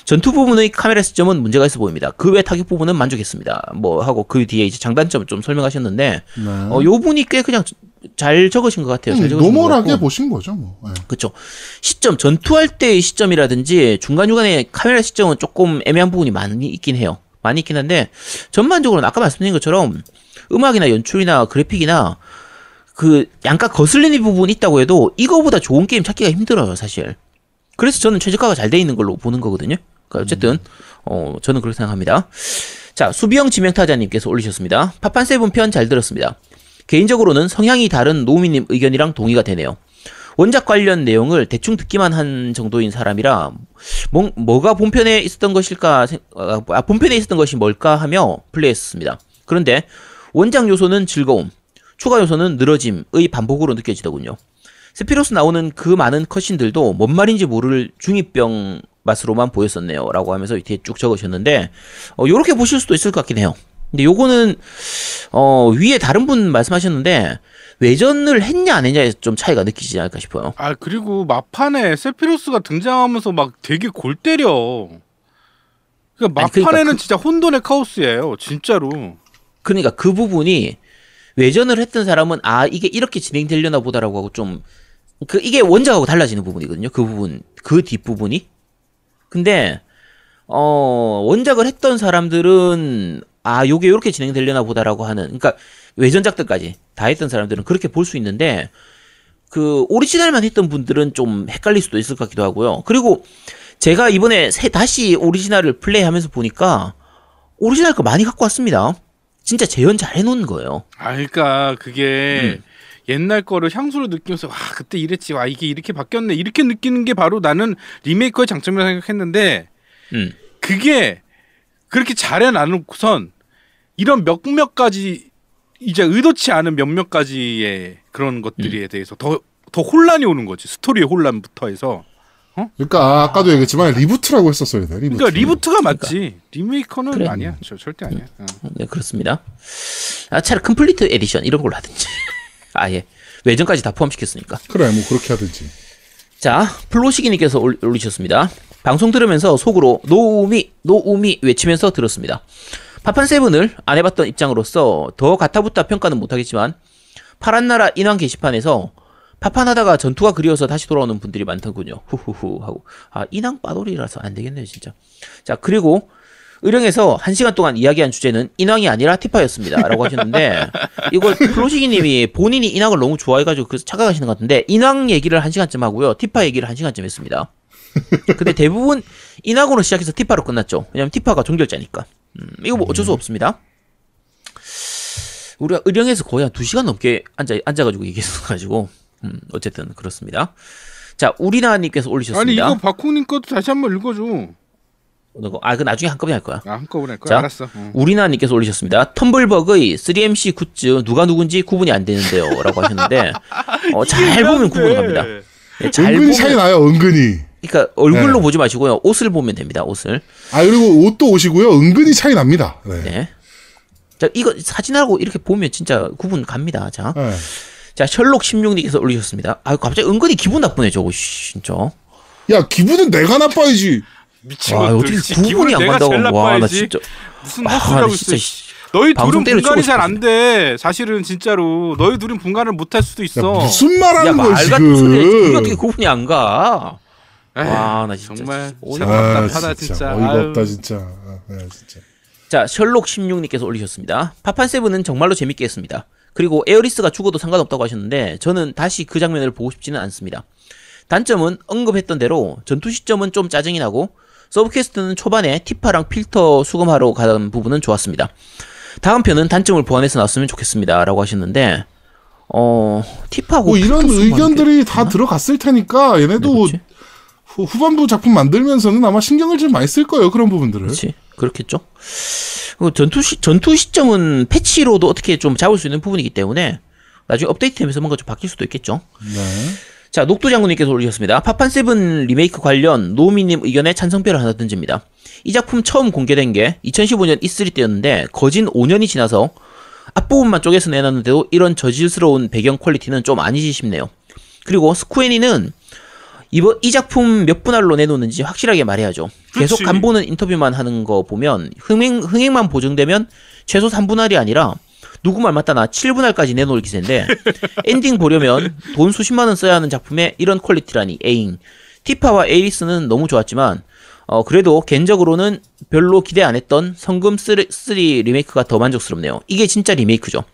전투 부분의 카메라 시점은 문제가 있어 보입니다. 그 외 타격 부분은 만족했습니다. 뭐 하고 그 뒤에 이제 장단점을 좀 설명하셨는데 네. 어, 요 분이 꽤 그냥 잘 적으신 것 같아요. 잘 음, normal하게. 보신 거죠 뭐. 네. 그쵸. 시점, 전투할 때의 시점이라든지 중간 중간에 카메라 시점은 조금 애매한 부분이 많이 있긴 해요. 많이 있긴 한데, 전반적으로는 아까 말씀드린 것처럼 음악이나 연출이나 그래픽이나 그 약간 거슬리는 부분이 있다고 해도 이거보다 좋은 게임 찾기가 힘들어요, 사실. 그래서 저는 최적화가 잘 돼 있는 걸로 보는 거거든요. 그러니까 어쨌든, 어, 저는 그렇게 생각합니다. 자, 수비형 지명타자님께서 올리셨습니다. 파판 세븐 편 잘 들었습니다. 개인적으로는 성향이 다른 노미님 의견이랑 동의가 되네요. 원작 관련 내용을 대충 듣기만 한 정도인 사람이라 뭐, 뭐가 본편에 있었던 것일까 생- 아, 본편에 있었던 것이 뭘까 하며 플레이했습니다. 그런데 원작 요소는 즐거움, 추가 요소는 늘어짐의 반복으로 느껴지더군요. 세피로스 나오는 그 많은 cutscene들도 뭔 말인지 모를 중2병 말로만 보였었네요. 라고 하면서 뒤에 쭉 적으셨는데, 어, 요렇게 보실 수도 있을 것 같긴 해요. 근데 요거는, 어, 위에 다른 분 말씀하셨는데, 외전을 했냐 안 했냐에 좀 차이가 느끼지 않을까 싶어요. 아 그리고 막판에 세피로스가 등장하면서 막 되게 골 때려. 그러니까 아니, 그러니까 막판에는 그- 진짜 혼돈의 카오스예요, 진짜로. 그러니까 그 부분이 외전을 했던 사람은 아 이게 이렇게 진행되려나 보다라고 하고 좀 그 이게 원작하고 달라지는 부분이거든요. 그 부분 그 뒷 부분이. 근데 어 원작을 했던 사람들은 아 요게 이렇게 진행되려나 보다라고 하는 그러니까 외전작들까지 다 했던 사람들은 그렇게 볼 수 있는데 그 오리지널만 했던 분들은 좀 헷갈릴 수도 있을 것 같기도 하고요. 그리고 제가 이번에 새 다시 오리지널을 플레이하면서 보니까 오리지널 거 많이 갖고 왔습니다. 진짜 재현 잘 해놓은 거예요. 아 그러니까 그게 음. 옛날 거를 향수로 느끼면서 와 그때 이랬지, 와 이게 이렇게 바뀌었네 이렇게 느끼는 게 바로 나는 리메이크의 장점이라고 생각했는데 음. 그게 그렇게 잘해 놔놓고선 이런 몇몇 가지 이제 의도치 않은 몇몇 가지의 그런 것들에 대해서 더 더 혼란이 오는 거지 스토리의 혼란부터 해서 그러니까 아 까도 얘기했지만 reboot라고 했었어야 돼. reboot. 그러니까 reboot가 맞지 리메이크는 그래. 아니야 저, 절대 아니야 어. 네, 그렇습니다. 아, 차라리 complete edition 이런 걸로 하든지. 아예. 외전까지 다 포함시켰으니까. 그래 뭐 그렇게 하든지. 자, 플로시기님께서 올- 올리셨습니다. 방송 들으면서 속으로 노우미, 노우미 외치면서 들었습니다. 파판 세븐을 안 해봤던 입장으로서 더 가타부타 평가는 못하겠지만 파란 나라 인왕 게시판에서 파판 하다가 전투가 그리워서 다시 돌아오는 분들이 많더군요. 후후후 하고 아 인왕 빠돌이라서 안 되겠네요 진짜. 자 그리고 의령에서 한 시간 동안 이야기한 주제는 인왕이 아니라 티파였습니다.라고 하셨는데 이걸 플로시기님이 본인이 인왕을 너무 좋아해가지고 그래서 착각하시는 것 같은데 인왕 얘기를 한 시간쯤 하고요 티파 얘기를 한 시간쯤 했습니다. 근데 대부분 인왕으로 시작해서 티파로 끝났죠. 왜냐면 티파가 종결자니까. 음, 이거 뭐 어쩔 수 없습니다. 우리가 의령에서 거의 한 2시간 넘게 앉아, 앉아가지고 얘기했어가지고, 음, 어쨌든 그렇습니다. 자, 우리나님께서 아니 올리셨습니다. 이거 박홍님 것도 다시 한번 읽어줘 이거, 아, 그 나중에 한꺼번에 할 거야. 아 한꺼번에 할 거야 자, 알았어 어. 우리나님께서 올리셨습니다. 텀블벅의 3MC 굿즈 누가 누군지 구분이 안 되는데요. 라고 하셨는데, 어, 잘 보면 구분이 갑니다. 네, 잘 은근히 보면, 차이 나요. 은근히. 그러니까 얼굴로 네. 보지 마시고요. 옷을 보면 됩니다. 옷을. 아 그리고 옷도 옷이고요. 은근히 차이 납니다. 네. 네. 자, 이거 사진하고 이렇게 보면 진짜 구분 갑니다. 자. 네. 자, 셜록 16님께서 올리셨습니다. 아, 갑자기 은근히 기분 나쁘네, 저거, 씨, 진짜. 야 기분은 내가 나빠야지. 미친 와, 것들 어떻게 씨, 구분이 기분을 안 내가 간다고. 와, 나 진짜. 무슨 아, 헛소리 나 하고 진짜, 있어 씨. 너희 둘은 분간이 잘 안. 돼 사실은 진짜로 너희 둘은 분간을 못 할 수도 야, 있어 무슨 말 야, 하는 말 거야. 지금. 이게 어떻게 구분이 안 가? 에이, 와, 나 진짜. 정말 아, 답답하다, 진짜, 진짜. 어이가 아유. 없다 진짜. 아, 네, 진짜. 자, 셜록 16님께서 올리셨습니다. 파판 세븐은 정말로 재밌게 했습니다. 그리고 에어리스가 죽어도 상관없다고 하셨는데, 저는 다시 그 장면을 보고 싶지는 않습니다. 단점은 언급했던 대로 전투 시점은 좀 짜증이 나고 sub quest는 초반에 티파랑 필터 수금하러 가는 부분은 좋았습니다. 다음 편은 단점을 보완해서 나왔으면 좋겠습니다. 라고 하셨는데 어 티파하고 뭐 이런 의견들이 게 다? 들어갔을 테니까 얘네도 네. 후, 후반부 작품 만들면서는 아마 신경을 좀 많이 쓸 거예요 그런 부분들을. 그렇지 그렇겠죠. 전투 시 전투 시점은 패치로도 어떻게 좀 잡을 수 있는 부분이기 때문에 나중에 업데이트하면서 뭔가 좀 바뀔 수도 있겠죠. 네. 자, 녹두 장군님께서 올리셨습니다. 파판 세븐 리메이크 관련 노미님 의견에 찬성표를 하나 던집니다. 이 작품 처음 공개된 게 2015년 E3 때였는데 거진 5년이 지나서 앞부분만 쪼개서 내놨는데도 이런 저질스러운 배경 quality는 좀 아니지 싶네요. 그리고 스쿠에니는 이번 이 작품 몇 분할로 내놓는지 확실하게 말해야죠. 계속 그렇지. 간보는 인터뷰만 하는 거 보면 흥행 흥행만 보증되면 최소 3분할이 아니라 누구 말 맞다나 7분할까지 내놓을 기세인데 엔딩 보려면 돈 수십만 원 써야 하는 작품에 이런 quality라니 에잉. 티파와 에이리스는 너무 좋았지만 어 그래도 개인적으로는 별로 기대 안 했던 성검 3, 3 리메이크가 더 만족스럽네요. 이게 진짜 리메이크죠.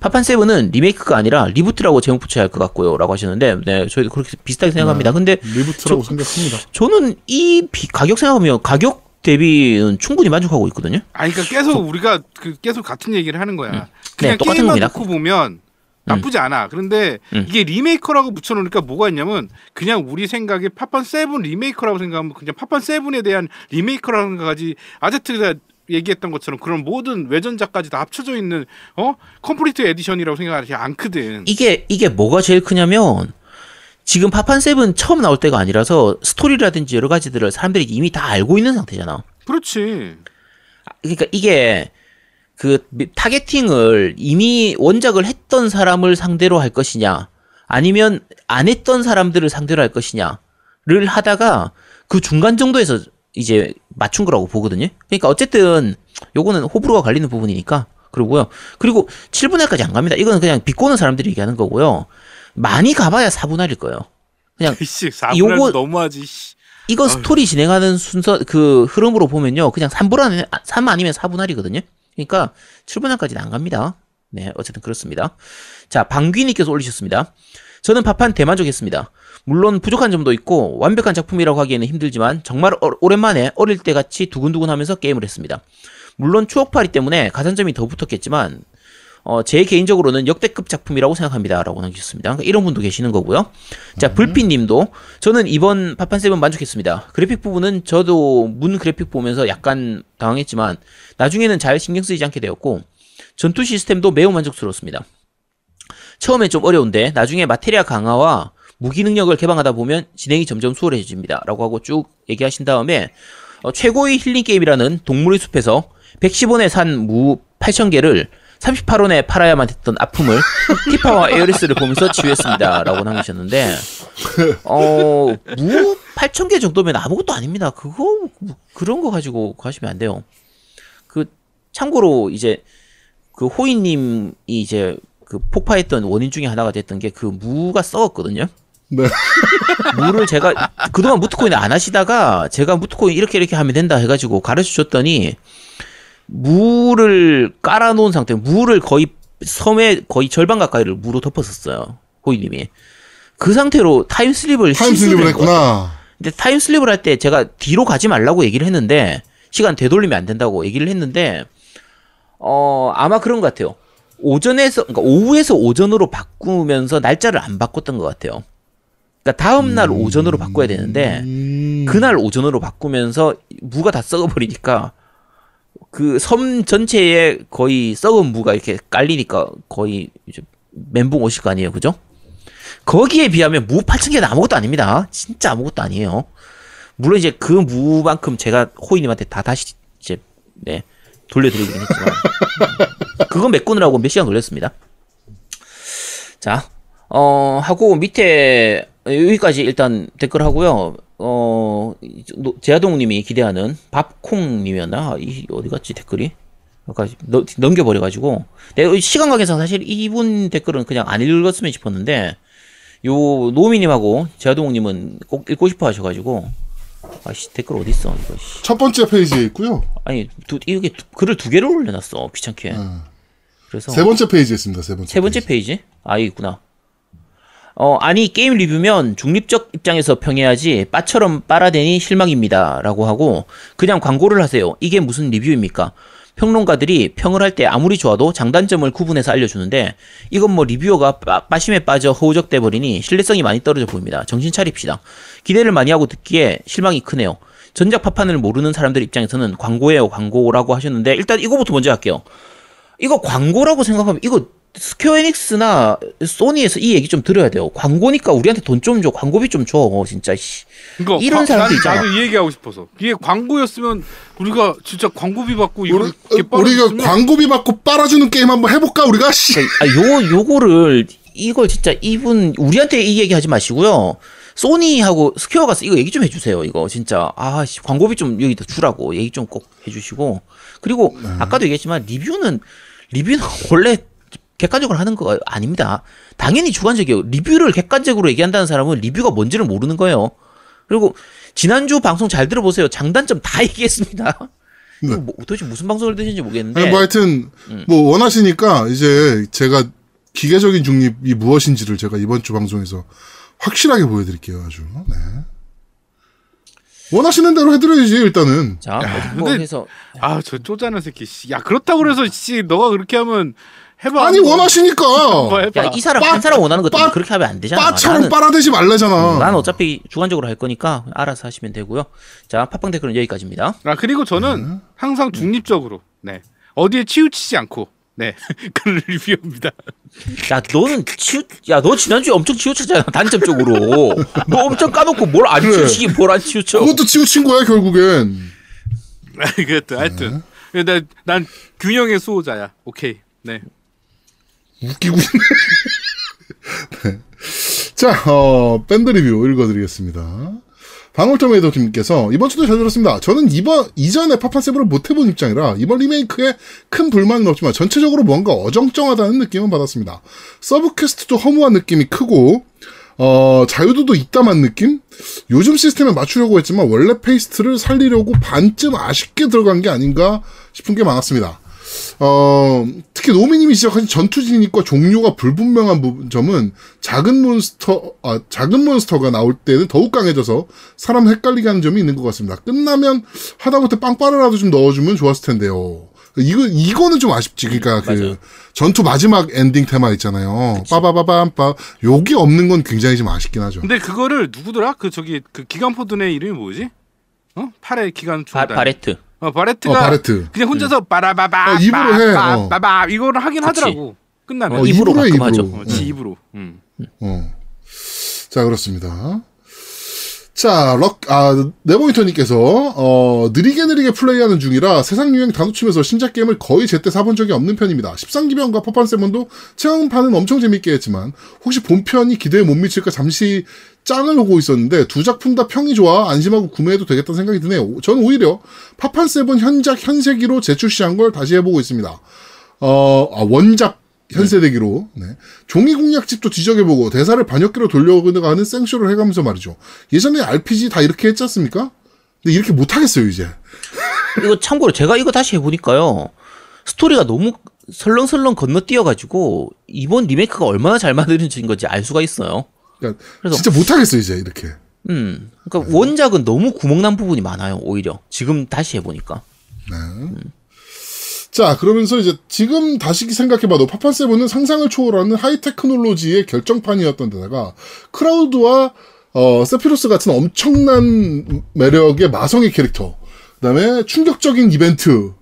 파판 세븐은 리메이크가 아니라 reboot라고 제목 붙여야 할 것 같고요라고 하셨는데 네 저희도 그렇게 비슷하게 생각합니다. 근데 reboot라고 저- 생각합니다. 저는 이 비- 가격 생각하면 가격 대비는 충분히 만족하고 있거든요. 아니 그러니까 계속 우리가 그 계속 같은 얘기를 하는 거야. 네, 그냥 똑같은 게임만 겁니다. 놓고 보면 나쁘지 않아. 그런데 음. 이게 리메이크라고 붙여놓으니까 뭐가 있냐면 그냥 우리 생각에 파판 세븐 리메이크라고 생각하면 그냥 파판 세븐에 대한 리메이크라는 거까지 아제트가 얘기했던 것처럼 그런 모든 외전작까지 다 합쳐져 있는 어 complete edition이라고 생각하지 않거든. 이게 이게 뭐가 제일 크냐면 지금 파판 세븐 처음 나올 때가 아니라서 스토리라든지 여러 가지들을 사람들이 이미 다 알고 있는 상태잖아. 그렇지. 그러니까 이게 그 미- targeting을 이미 원작을 했던 사람을 상대로 할 것이냐 아니면 안 했던 사람들을 상대로 할 것이냐를 하다가 그 중간 정도에서 이제 맞춘 거라고 보거든요. 그러니까 어쨌든 요거는 호불호가 갈리는 부분이니까 그러고요. 그리고 7분할까지 안 갑니다. 이거는 그냥 비꼬는 사람들이 얘기하는 거고요. 많이 가봐야 4분할일 거예요. 그냥 요거- 4분할도 너무하지. 씨. 이거 스토리 진행하는 순서 그 흐름으로 보면요 그냥 3분 안에 3 아니면 4분할이거든요 그러니까 7분할까지는 안 갑니다. 네 어쨌든 그렇습니다. 자 방귀님께서 올리셨습니다. 저는 파판 대만족했습니다. 물론 부족한 점도 있고 완벽한 작품이라고 하기에는 힘들지만 정말 어- 오랜만에 어릴 때 같이 두근두근하면서 게임을 했습니다. 물론 추억팔이 때문에 가산점이 더 붙었겠지만 어, 제 개인적으로는 역대급 작품이라고 생각합니다. 라고 남기셨습니다. 그러니까 이런 분도 계시는 거고요. 자, 불빛님도 저는 이번 파판 세븐 만족했습니다. 그래픽 부분은 저도 문 그래픽 보면서 약간 당황했지만 나중에는 잘 신경 쓰이지 않게 되었고 전투 시스템도 매우 만족스러웠습니다. 처음에 좀 어려운데 나중에 마테리아 강화와 무기 능력을 개방하다 보면 진행이 점점 수월해집니다. 라고 하고 쭉 얘기하신 다음에 어, 최고의 힐링 게임이라는 동물의 숲에서 110원에 산 무 8,000개를 38원에 팔아야만 했던 아픔을 티파와 에어리스를 보면서 치유했습니다. 라고 남기셨는데, 어, 무 8,000개 정도면 아무것도 아닙니다. 그거, 뭐 그런 거 가지고 가시면 안 돼요. 그, 참고로 이제, 그 호이님이 이제 그 폭파했던 원인 중에 하나가 됐던 게 그 무가 썩었거든요. 네. 무를 제가 그동안 무트코인 안 하시다가 제가 무트코인 이렇게 이렇게 하면 된다 해가지고 가르쳐 줬더니 무를 깔아놓은 상태, 무를 거의 섬의 거의 절반 가까이를 무로 덮었었어요. 호이님이. 그 상태로 타임슬립을 타임슬립을. 했구나. 근데 타임슬립을 할 때 제가 뒤로 가지 말라고 얘기를 했는데 시간 되돌리면 안 된다고 얘기를 했는데 어 아마 그런 것 같아요. 오전에서 그러니까 오후에서 오전으로 바꾸면서 날짜를 안 바꿨던 것 같아요. 그러니까 다음 날 오전으로 바꿔야 되는데 음. 그날 오전으로 바꾸면서 무가 다 썩어버리니까 그 섬 전체에 거의 썩은 무가 이렇게 깔리니까 거의 이제 멘붕 오실 거 아니에요, 그죠? 거기에 비하면 무 8천 개는 아무것도 아닙니다. 진짜 아무것도 아니에요. 물론 이제 그 무만큼 제가 호이님한테 다 다시 이제 네 돌려드리긴 했지만 그건 메꾸느라고 몇 시간 걸렸습니다. 자, 어 하고 밑에 여기까지 일단 댓글 하고요. 어 노- 제아동님이 기대하는 밥콩님이었나 이 어디 갔지 댓글이? 아까 넘- 넘겨버려 가지고 내가 시간 관계상 사실 이분 댓글은 그냥 안 읽었으면 싶었는데 요 노미님하고 제아동님은 꼭 읽고 싶어 하셔가지고 아씨 댓글 어디 있어 이거 씨. 첫 번째 페이지에 있고요. 아니 두, 이게 두- 글을 두 개를 올려놨어 귀찮게 어. 그래서 세 번째 페이지에 있습니다. 세 번째. 세 번째 페이지? 아, 여기 있구나. 어, 아니, 게임 리뷰면 중립적 입장에서 평해야지, 빠처럼 빨아대니 실망입니다. 라고 하고, 그냥 광고를 하세요. 이게 무슨 리뷰입니까? 평론가들이 평을 할 때 아무리 좋아도 장단점을 구분해서 알려주는데, 이건 뭐 리뷰어가 빠, 빠심에 빠져 허우적대 버리니 신뢰성이 많이 떨어져 보입니다. 정신 차립시다. 기대를 많이 하고 듣기에 실망이 크네요. 전작 파판을 모르는 사람들 입장에서는 광고예요, 광고라고 하셨는데, 일단 이거부터 먼저 할게요. 이거 광고라고 생각하면, 이거 스퀘어 에닉스나 소니에서 이 얘기 좀 들어야 돼요. 광고니까 우리한테 돈 좀 줘. 광고비 좀 줘. 진짜 씨. 그러니까 이런 사람도 난- 있잖아. 나도 이 얘기하고 싶어서 이게 광고였으면 우리가 진짜 광고비 받고 우리, 이렇게 어, 우리가 빨아줬으면 광고비 받고 빨아주는 게임 한번 해볼까 우리가 씨. 아, 요 요거를 이걸 진짜 이분 우리한테 이 얘기 하지 마시고요. 소니하고 스퀘어 가서 이거 얘기 좀 해주세요. 이거 진짜 아 씨, 광고비 좀 여기다 주라고 얘기 좀 꼭 해주시고 그리고 아까도 얘기했지만 리뷰는 리뷰는 원래 객관적으로 하는 거 아닙니다. 당연히 주관적이에요. 리뷰를 객관적으로 얘기한다는 사람은 리뷰가 뭔지를 모르는 거예요. 그리고 지난주 방송 잘 들어보세요. 장단점 다 얘기했습니다. 네. 뭐, 도대체 무슨 방송을 드시는지 모르겠는데 아니, 뭐 하여튼 음. 뭐 원하시니까 이제 제가 기계적인 중립이 무엇인지를 제가 이번 주 방송에서 확실하게 보여드릴게요. 아주. 네. 원하시는 대로 해드려야지 일단은. 자 어디 뭐 근데- 해서 아저 쪼잔한 새끼 씨. 야 그렇다고 그래서 씨 너가 그렇게 하면 해봐 아니 원하시니까 야, 이 사람 빠- 한 사람 원하는 것 때문에 빠- 그렇게 하면 안 되잖아. 빠처럼 나는, 빨아대지 말래잖아. 난 어차피 주관적으로 할 거니까 알아서 하시면 되고요. 자, 팟빵 댓글은 여기까지입니다. 아 그리고 저는 항상 중립적으로 네 어디에 치우치지 않고 네 그런 리뷰입니다 야, 너는 치우, 야, 너 지난주에 엄청 치우쳤잖아. 단점적으로. 너 엄청 까놓고 뭘안 그래. 치우치긴 뭘안 치우쳐. 그것도 치우친 거야 결국엔. 그것도 하여튼 난, 난 균형의 수호자야 오케이 네 웃기고 있네. 네. 자, 어, 밴드 리뷰 읽어드리겠습니다. 방울토 메이도님께서 이번 주도 잘 들었습니다. 저는 이번 이전에 파판세븐을 못 해본 입장이라 이번 리메이크에 큰 불만은 없지만 전체적으로 뭔가 어정쩡하다는 느낌은 받았습니다. 서브 퀘스트도 허무한 느낌이 크고 어, 자유도도 있다만 느낌? 요즘 시스템에 맞추려고 했지만 원래 taste를 살리려고 반쯤 아쉽게 들어간 게 아닌가 싶은 게 많았습니다. 어, 특히 노미님이 지적하신 전투 진입과 종료가 불분명한 부분, 점은 작은 몬스터, 아, 작은 몬스터가 나올 때는 더욱 강해져서 사람 헷갈리게 하는 점이 있는 것 같습니다. 끝나면 하다못해 빵빠레라도 좀 넣어주면 좋았을 텐데요. 이거, 이거는 좀 아쉽지. 그러니까 그, 맞아요. 전투 마지막 엔딩 테마 있잖아요. 빠바바밤빠. 요게 없는 건 굉장히 좀 아쉽긴 하죠. 근데 그거를 누구더라 그 저기 그 기관포 든 애 이름이 뭐지 어 팔의 바, 중단 바레트. 어 바레트가 어, 바레트. 그냥 혼자서 빠라바바 어, 입으로 해, 어. 빠바바 이거를 하긴 그치. 하더라고 끝나면 어, 입으로 입으로 해, 가끔 하죠. 입으로. 어, 지 입으로 음. 어. 자, 그렇습니다. 자, 럭, 아, 네버윈터님께서, 어, 느리게 느리게 플레이하는 중이라 세상 유행 다 놓치면서 신작 게임을 거의 제때 사본 적이 없는 편입니다. 13기병과 파판세븐도 체험판은 엄청 재밌게 했지만, 혹시 본편이 기대에 못 미칠까 잠시 짱을 오고 있었는데, 두 작품 다 평이 좋아 안심하고 구매해도 되겠다는 생각이 드네요. 저는 오히려 파판 세븐 현작 현세기로 재출시한 걸 다시 해보고 있습니다. 어, 아, 원작 현세대기로 네. 종이 공략집도 뒤적여보고 대사를 반역기로 돌려가는 생쇼를 해가면서 말이죠. 예전에 RPG 다 이렇게 했지 않습니까? 근데 이렇게 못하겠어요 이제. 이거 참고로 제가 이거 다시 해보니까요. 스토리가 너무 설렁설렁 건너뛰어가지고 이번 리메이크가 얼마나 잘 만들어진 건지 알 수가 있어요. 그러니까 그래서- 진짜 못하겠어 이제 이렇게. 음, 그러니까 원작은 너무 구멍난 부분이 많아요. 오히려 지금 다시 해보니까. 자 그러면서 이제 지금 다시 생각해봐도 파판 세븐은 상상을 초월하는 하이테크놀로지의 결정판이었던 데다가 크라우드와 어, 세피로스 같은 엄청난 매력의 마성의 캐릭터 그다음에 충격적인 이벤트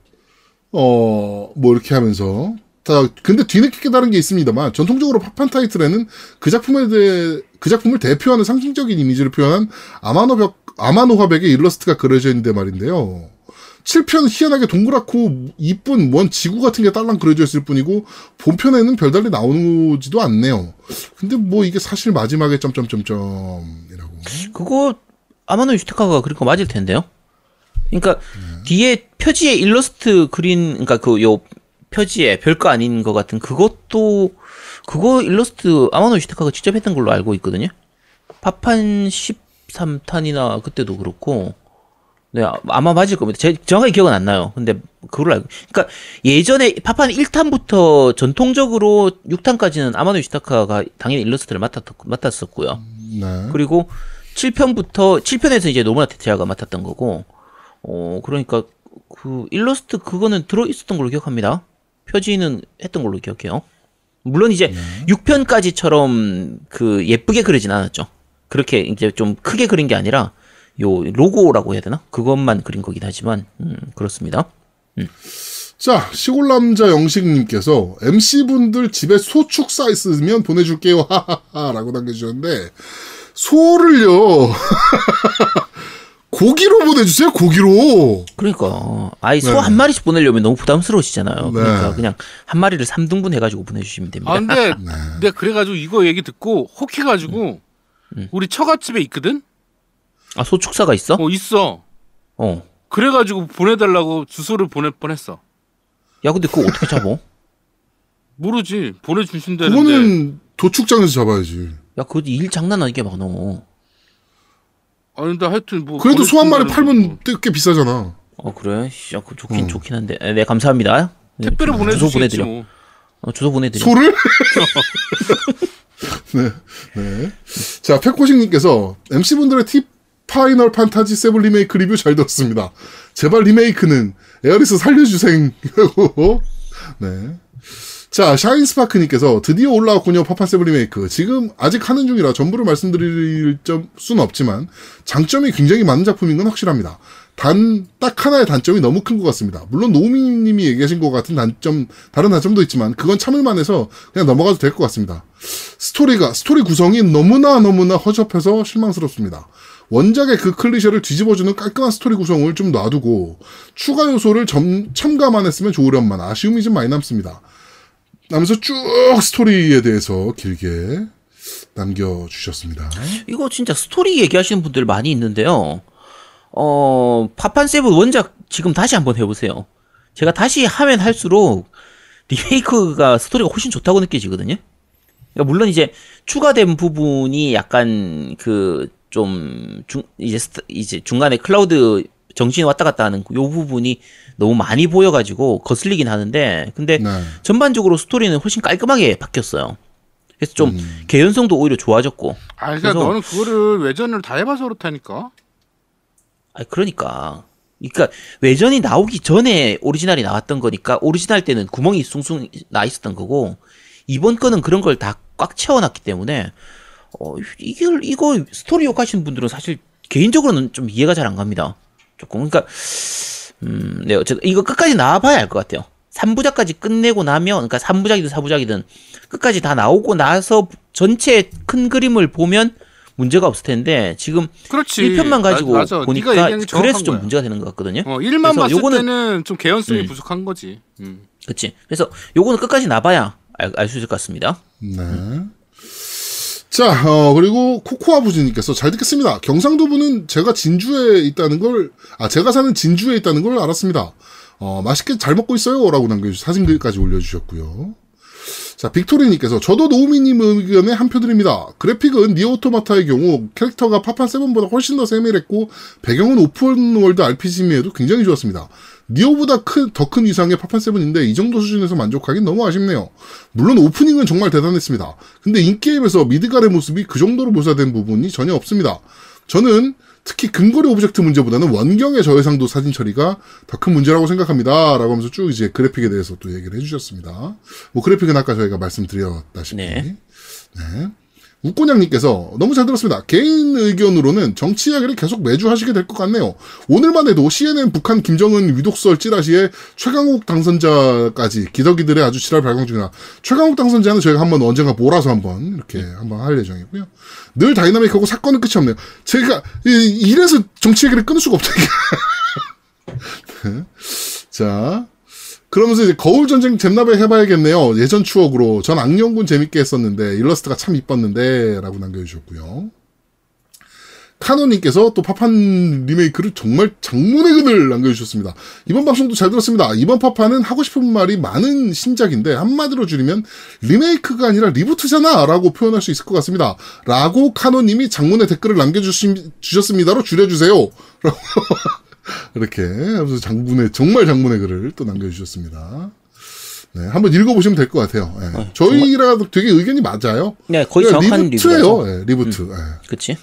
어, 뭐 이렇게 하면서 다 근데 뒤늦게 깨달은 게 있습니다만 전통적으로 파판 타이틀에는 그 작품에 대해 그 작품을 대표하는 상징적인 이미지를 표현한 아마노 벽 아마노 화백의 일러스트가 그려져 있는데 말인데요. 7편 희한하게 동그랗고 이쁜 원 지구 같은 게 딸랑 그려져 있을 뿐이고 본편에는 별달리 나오지도 않네요. 근데 뭐 이게 사실 마지막에 점점점점이라고. 그거 아마노 유스테카가 그린 거 맞을 텐데요. 그러니까 뒤에 표지에 일러스트 그린 그러니까 그 요 표지에 별거 아닌 것 같은 그것도 그거 일러스트 아마노 유스테카가 직접 했던 걸로 알고 있거든요. 파판 13탄이나 그때도 그렇고 네 아- 아마 맞을 겁니다. 제 정확하게 기억은 안 나요. 근데 그걸 알고. 그러니까 예전에 파판 1탄부터 전통적으로 6탄까지는 아마노 유시타카가 당연히 일러스트를 맡았, 맡았었고요. 네. 그리고 7편부터 7편에서 이제 노무라 테테아가 맡았던 거고. 어 그러니까 그 일러스트 그거는 들어 있었던 걸로 기억합니다. 표지는 했던 걸로 기억해요. 물론 이제 6편까지처럼 그 예쁘게 그리진 않았죠. 그렇게 이제 좀 크게 그린 게 아니라 요 로고라고 해야 되나? 그것만 그린 거긴 하지만 음, 그렇습니다. 자, 시골 남자 영식님께서 MC분들 집에 소 축사 있으면 보내줄게요. 하하하라고 남겨주셨는데, 소를요, 고기로 보내주세요, 고기로. 그러니까 아이 소 네. 한 마리씩 보내려면 너무 부담스러우시잖아요. 네. 그러니까 그냥 한 마리를 3등분 해가지고 보내주시면 됩니다. 아 근데 네. 내가 그래가지고 이거 얘기 듣고 혹해가지고 음. 우리 처갓집에 있거든. 아 소 축사가 있어? 어 있어. 어. 그래가지고 보내달라고 주소를 보낼 뻔했어. 야 근데 그거 어떻게 잡어? 모르지 보내주신다는데. 그거는 도축장에서 잡아야지. 야 그거 일 장난 아니게 많어. 아니 근데 하여튼 뭐. 그래도 소 한 마리 팔면 꽤 비싸잖아. 어 그래? 씨, 야, 그거 좋긴 음. 좋긴 한데. 네 감사합니다. 네, 택배로 주- 보내줄 주소 수 있지 보내드려. 뭐. 어, 주소 보내드려. 소를? 네, 네. 자, 페코식님께서 MC분들의 팁 파이널 판타지 세븐 리메이크 리뷰 잘 들었습니다. 제발 리메이크는 에어리스 살려주생. 라고. 네. 자, 샤인스파크님께서 드디어 올라왔군요. 파판 세븐 리메이크. 지금 아직 하는 중이라 전부를 말씀드릴 점, 수는 없지만 장점이 굉장히 많은 작품인 건 확실합니다. 단, 딱 하나의 단점이 너무 큰 것 같습니다. 물론 노미님이 얘기하신 것 같은 단점, 다른 단점도 있지만 그건 참을만 해서 그냥 넘어가도 될 것 같습니다. 스토리가, 스토리 구성이 너무나 너무나 허접해서 실망스럽습니다. 원작의 그 클리셰를 뒤집어주는 깔끔한 스토리 구성을 좀 놔두고 추가 요소를 점, 첨가만 했으면 좋으련만 아쉬움이 좀 많이 남습니다. 남면서 쭉 스토리에 대해서 길게 남겨주셨습니다. 이거 진짜 스토리 얘기하시는 분들 많이 있는데요. 어, 파판 세븐 원작 지금 다시 한번 해보세요. 제가 다시 하면 할수록 리메이크가 스토리가 훨씬 좋다고 느껴지거든요. 그러니까 물론 이제 추가된 부분이 약간 그 좀 중 이제 이제 중간에 클라우드 정신이 왔다 갔다 하는 요 부분이 너무 많이 보여가지고 거슬리긴 하는데 근데 네. 전반적으로 스토리는 훨씬 깔끔하게 바뀌었어요. 그래서 좀 음. 개연성도 오히려 좋아졌고 아 그러니까 그래서- 너는 그거를 외전을 다 해봐서 그렇다니까. 아 그러니까. 그러니까 외전이 나오기 전에 오리지널이 나왔던 거니까 오리지널 때는 구멍이 숭숭 나 있었던 거고 이번 거는 그런 걸 다 꽉 채워놨기 때문에 어 이게 이거 스토리 욕하시는 분들은 사실 개인적으로는 좀 이해가 잘 안 갑니다. 조금 그러니까 음 네 어쨌든 이거 끝까지 나와봐야 알 것 같아요. 3부작까지 끝내고 나면 그러니까 3부작이든 4부작이든 끝까지 다 나오고 나서 전체 큰 그림을 보면 문제가 없을 텐데 지금 그렇지. 1편만 가지고 마-. 보니까 네가 얘기한 게 정확한 그래서 좀 거야. 문제가 되는 것 같거든요. 어, 1만 그래서 봤을 요거는- 때는 좀 개연성이 음. 부족한 거지. 음. 그치. 그래서 요거는 끝까지 나봐야 알 수 있을 것 같습니다. 네. 자, 어, 그리고 코코아 부지님께서 잘 듣겠습니다. 경상도분은 제가 진주에 있다는 걸, 아, 제가 사는 진주에 있다는 걸 알았습니다. 어, 맛있게 잘 먹고 있어요. 라고 남겨주셔서 사진들까지 올려주셨고요. 자, 빅토리님께서 저도 노우미님 의견에 한 표 드립니다. 그래픽은 니어오토마타의 경우 캐릭터가 파판 세븐보다 훨씬 더 세밀했고 배경은 open world RPG임에도 굉장히 좋았습니다. 니어보다 큰, 더 큰 위상의 파판 세븐인데 이 정도 수준에서 만족하긴 너무 아쉽네요. 물론 오프닝은 정말 대단했습니다. 근데 in-game에서 미드갈의 모습이 그 정도로 묘사된 부분이 전혀 없습니다. 저는 특히 근거리 object 문제보다는 원경의 저해상도 사진 처리가 더 큰 문제라고 생각합니다. 라고 하면서 쭉 이제 그래픽에 대해서 또 얘기를 해주셨습니다. 뭐 그래픽은 아까 저희가 말씀드렸다시피. 네. 네. 웃고냥님께서 너무 잘 들었습니다. 개인 의견으로는 정치 이야기를 계속 매주 하시게 될 것 같네요. 오늘만 해도 CNN 북한 김정은 위독설 찌라시에 최강욱 당선자까지 기덕이들의 아주 지랄 발광 중이라 최강욱 당선자는 저희가 한번 언젠가 몰아서 한번 이렇게 한번 할 예정이고요. 늘 다이나믹하고 사건은 끝이 없네요. 제가 이- 이래서 정치 얘기를 끊을 수가 없다니까. 네. 자, 그러면서 이제 거울 전쟁 잼나베 해봐야겠네요. 예전 추억으로 전 악령군 재밌게 했었는데 일러스트가 참 이뻤는데라고 남겨주셨고요. 카노님께서 또 파판 리메이크를 정말 장문의 글을 남겨주셨습니다. 이번 방송도 잘 들었습니다. 이번 파판은 하고 싶은 말이 많은 신작인데 한마디로 줄이면 리메이크가 아니라 reboot잖아 라고 표현할 수 있을 것 같습니다. 라고 카노님이 장문의 댓글을 남겨주셨습니다로 줄여주세요. 라고 이렇게 하면서 장문의 정말 장문의 글을 또 남겨주셨습니다. 네, 한번 읽어보시면 될 것 같아요. 예. 저희랑 되게 의견이 맞아요. 네, 거의 그냥 정확한 reboot예요. 예, reboot. 예. 그치?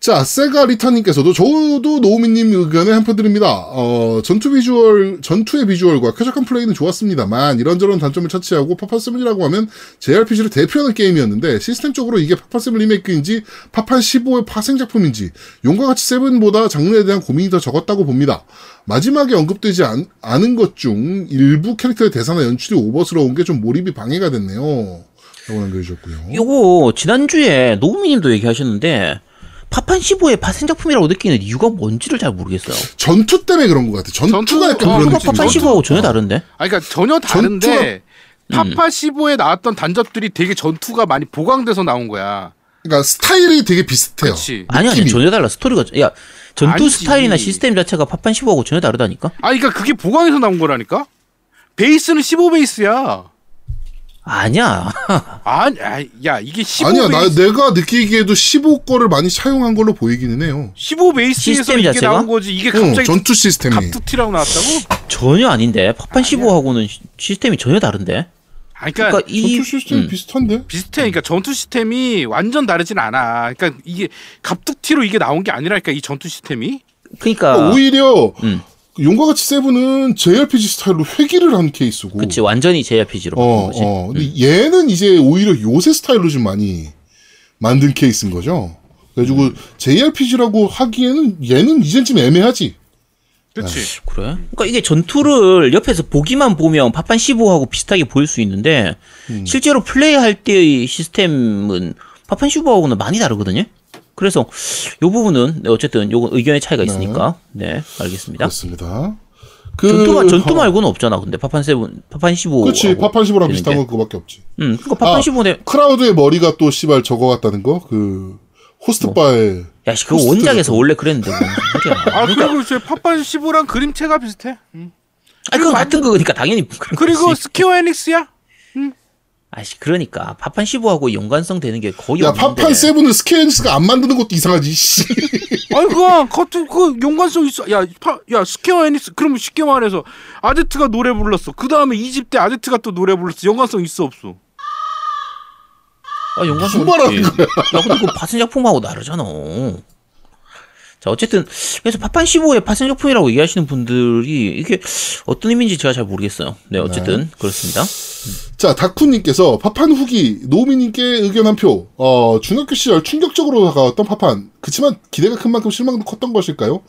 자, 세가 리타님께서도 저도 노우미님 의견에 한표 드립니다. 어, 전투 비주얼, 전투의 비주얼과 쾌적한 플레이는 좋았습니다만, 이런저런 단점을 차치하고 파판7이라고 하면 JRPG를 대표하는 게임이었는데, 시스템적으로 이게 파판7 리메이크인지, 파판15의 파생작품인지, 용과 같이 세븐보다 장르에 대한 고민이 더 적었다고 봅니다. 마지막에 언급되지 않, 않은 것 중 일부 캐릭터의 대사나 연출이 오버스러운 게 좀 몰입이 방해가 됐네요. 라고 남겨주셨고요. 요거 지난주에 노우미님도 얘기하셨는데 파판 15의 파생작품이라고 느끼는 이유가 뭔지를 잘 모르겠어요. 전투 때문에 그런 것 같아. 전투가 전투- 약간 어, 그런 느낌. 파판 전투- 15하고 전혀 다른데? 아 그러니까 전혀 다른데 파파 15에 나왔던 단접들이 되게 전투가 많이 보강돼서 나온 거야. 그러니까 스타일이 되게 비슷해요. 아니 아니. 전혀 달라 스토리가 야 전투 아니지. 스타일이나 시스템 자체가 파판 15하고 전혀 다르다니까? 아 그러니까 그게 보강해서 나온 거라니까. 베이스는 15 베이스야. 아니야. 아니, 아, 야 이게 15 아니야, 나 베이스, 내가 느끼기에도 15 거를 많이 사용한 걸로 보이기는 해요. 15 베이스에서 시스템 이게 자체가? 나온 거지. 이게 응, 갑자기 전투 시스템이. 갑툭튀라고 나왔다고? 전혀 아닌데 파판 15하고는 시스템이 전혀 다른데? 아니, 그러니까, 그러니까 이 전투 시스템이 음. 비슷한데? 비슷해. 그러니까 전투 시스템이 완전 다르진 않아. 그러니까 이게 갑툭튀로 이게 나온 게 아니라니까 이 전투 시스템이. 그러니까 오히려 음. 용과 같이 세븐은 JRPG 스타일로 회귀를 한 케이스고. 그치 완전히 JRPG로 바꾼 어, 거지. 어. 근데 얘는 이제 오히려 요새 스타일로 좀 많이 만든 케이스인 거죠. 그래가지고 음. JRPG라고 하기에는 얘는 이젠 좀 애매하지. 그렇지. 그래? 그러니까 이게 전투를 옆에서 보기만 보면 파판 15하고 비슷하게 보일 수 있는데 음. 실제로 플레이할 때의 시스템은 파판 15하고는 많이 다르거든요. 그래서 요 부분은 네, 어쨌든 요건 의견의 차이가 있으니까 네, 알겠습니다. 그렇습니다. 그 전투 어, 말고는 없잖아. 근데 파판 7, 파판 15. 그치 파판 15랑 되게 비슷한 게. 건 그거밖에 없지. 음, 그거 파판 아, 15네. 클라우드의 머리가 또 씨발 저거 같다는 거? 그 호스트 바에 야, 씨, 그거 호스트 원작에서 같은 원래 그랬는데 무슨 소리야. 아 그리고 저 파판 15랑 그림체가 비슷해. 음. 아, 그건 같은 거니까 당연히 그리고. 스퀘어 에닉스야. 아씨, 그러니까 파판 15하고 연관성 되는 게 거의 야 없는데. 파판 세븐을 스퀘어 에닉스가 안 만드는 것도 이상하지. 씨. 아니 그거 그것도 그 연관성 있어. 야, 파, 야 스퀘어 에닉스 그러면 쉽게 말해서 아제트가 노래 불렀어. 그 다음에 이집 때 아제트가 또 노래 불렀어. 연관성 있어 없어? 아, 연관성 무슨 말하는 있지. 야, 근데 그 파생 작품하고 다르잖아. 자, 어쨌든 그래서 파판 15의 파생 작품이라고 얘기하시는 분들이 이게 어떤 의미인지 제가 잘 모르겠어요. 네, 어쨌든 그렇습니다. 자 다쿠님께서 파판 후기 노미님께 의견 한 표. 어 중학교 시절 충격적으로 다가왔던 파판. 그치만 기대가 큰 만큼 실망도 컸던 것일까요?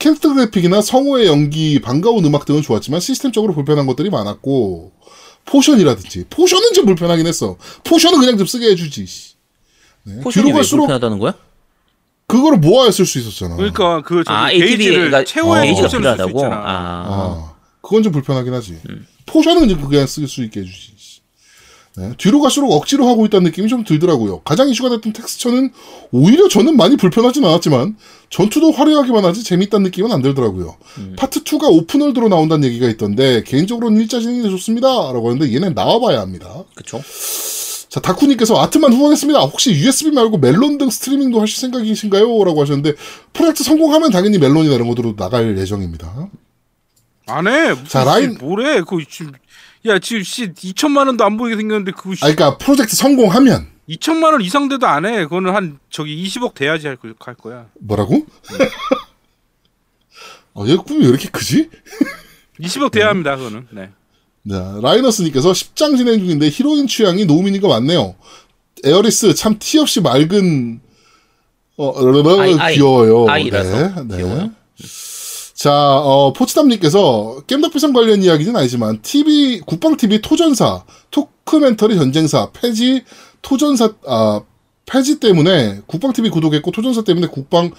캐릭터 그래픽이나 성우의 연기, 반가운 음악 등은 좋았지만 시스템적으로 불편한 것들이 많았고 potion이라든지 potion은 좀 불편하긴 했어. potion은 그냥 좀 쓰게 해주지. 씨. 네. potion이 뒤로 왜 갈수록 불편하다는 거야? 그거를 모아야 쓸 수 있었잖아. 그러니까 그 아, 게이지를 ATB가 채워야 게이지가 potion을 쓸수 필요하다고. 있잖아. 아, 아, 그건 좀 불편하긴 하지. 음. potion은 이제 그냥 쓸수 있게 해주지. 네, 뒤로 갈수록 억지로 하고 있다는 느낌이 좀 들더라고요. 가장 이슈가 됐던 텍스처는 오히려 저는 많이 불편하진 않았지만 전투도 화려하기만 하지 재밌다는 느낌은 안 들더라고요. 음. 파트 2가 open world로 나온다는 얘기가 있던데 개인적으로는 일자 진행이 좋습니다. 라고 하는데 얘는 나와봐야 합니다. 그쵸. 자, 다쿠님께서 아트만 후원했습니다. 혹시 USB 말고 멜론 등 스트리밍도 하실 생각이신가요? 라고 하셨는데 프로젝트 성공하면 당연히 멜론이나 이런 것으로 나갈 예정입니다. 안 해. 자, 라인- 씨, 뭐래? 그 지금 야 지금 씨 2천만 원도 안 보이게 생겼는데 그거 씨, 아, 그러니까 프로젝트 성공하면 2천만 원 이상 돼도 안 해. 그거는 한 저기 20억 돼야지 할, 거- 할 거야. 뭐라고? 어, 얘 꿈이 왜 이렇게 크지? 20억 돼야 합니다. 그거는. 네. 자, 라이너스님께서 10장 진행 중인데 히로인 취향이 노우미님과 맞네요. 에어리스 참 티 없이 맑은 어, 어, 아이. 귀여워요. 아이라서 네, 네. 자, 어, 포츠담님께서 겜덕비상 관련 이야기는 아니지만 TV 국방 TV 토전사 토크멘터리 전쟁사 폐지 토전사 아 폐지 때문에 국방 TV 구독했고 토전사 때문에 국방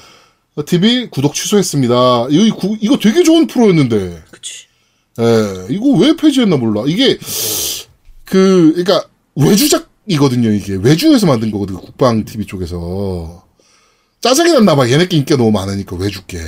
TV 구독 취소했습니다. 이 구- 이거 되게 좋은 프로였는데. 예, 이거 왜 폐지했나 몰라. 이게, 그, 그니까, 외주작이거든요, 이게. 외주에서 만든 거거든, 국방 TV 쪽에서. 짜증이 났나 봐, 얘네께 인기가 너무 많으니까, 외주게.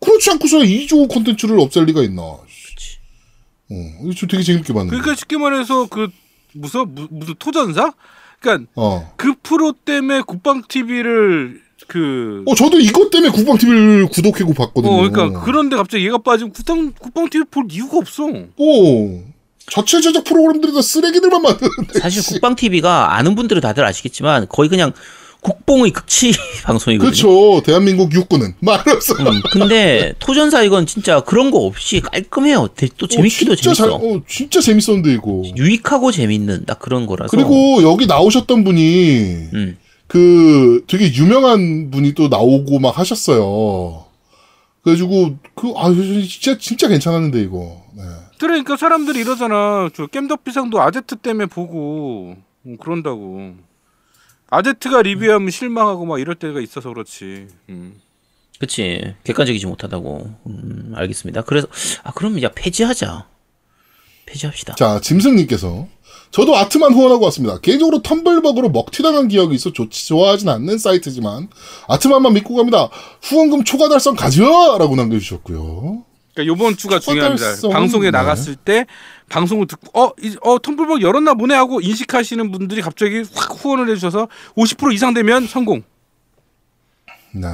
그렇지 않고서 이 좋은 콘텐츠를 없앨 리가 있나. 어, 이거 좀 되게 재밌게 봤는데. 그러니까 쉽게 말해서 그 무슨 무- 무슨 토전사? 그러니까 어, 그 프로 때문에 국방 TV를 그 어, 저도 이것 때문에 국방 TV를 구독하고 봤거든요. 어, 그러니까 그런데 갑자기 얘가 빠지면 국방 국방 TV 볼 이유가 없어. 오, 자체 제작 프로그램들이 다 쓰레기들만 만드는데. 사실 국방 TV가 아는 분들은 다들 아시겠지만 거의 그냥 국뽕의 극치 방송이거든요. 그렇죠. 대한민국 육군은 말없어. 음, 근데 토전사 이건 진짜 그런 거 없이 깔끔해요. 되- 또 재밌기도 진짜 재밌어. 잘, 어, 진짜 재밌었는데 이거. 유익하고 재밌는 딱 그런 거라서. 그리고 여기 나오셨던 분이 음. 그 되게 유명한 분이 또 나오고 막 하셨어요. 그래가지고 그아 진짜 진짜 괜찮았는데 이거. 네. 그러니까 사람들이 이러잖아. 저 겜덕비상도 아제트 때문에 보고 음, 그런다고. 아제트가 리뷰하면 실망하고 막 이럴 때가 있어서 그렇지. 음. 그치 객관적이지 못하다고. 음, 알겠습니다. 그래서 아 그럼 이제 폐지하자. 폐지합시다. 자 짐승님께서 저도 아트만 후원하고 왔습니다. 개인적으로 텀블벅으로 먹튀당한 기억이 있어 좋지 좋아하진 않는 사이트지만 아트만만 믿고 갑니다. 후원금 초과 달성 가져라고 남겨주셨고요. 그러니까 요번 주가 중요합니다. 초달성, 방송에 네. 나갔을 때 방송을 듣고 어, 이, 어 텀블벅 열었나 보네 하고 인식하시는 분들이 갑자기 확 후원을 해주셔서 50% 이상 되면 성공. 네.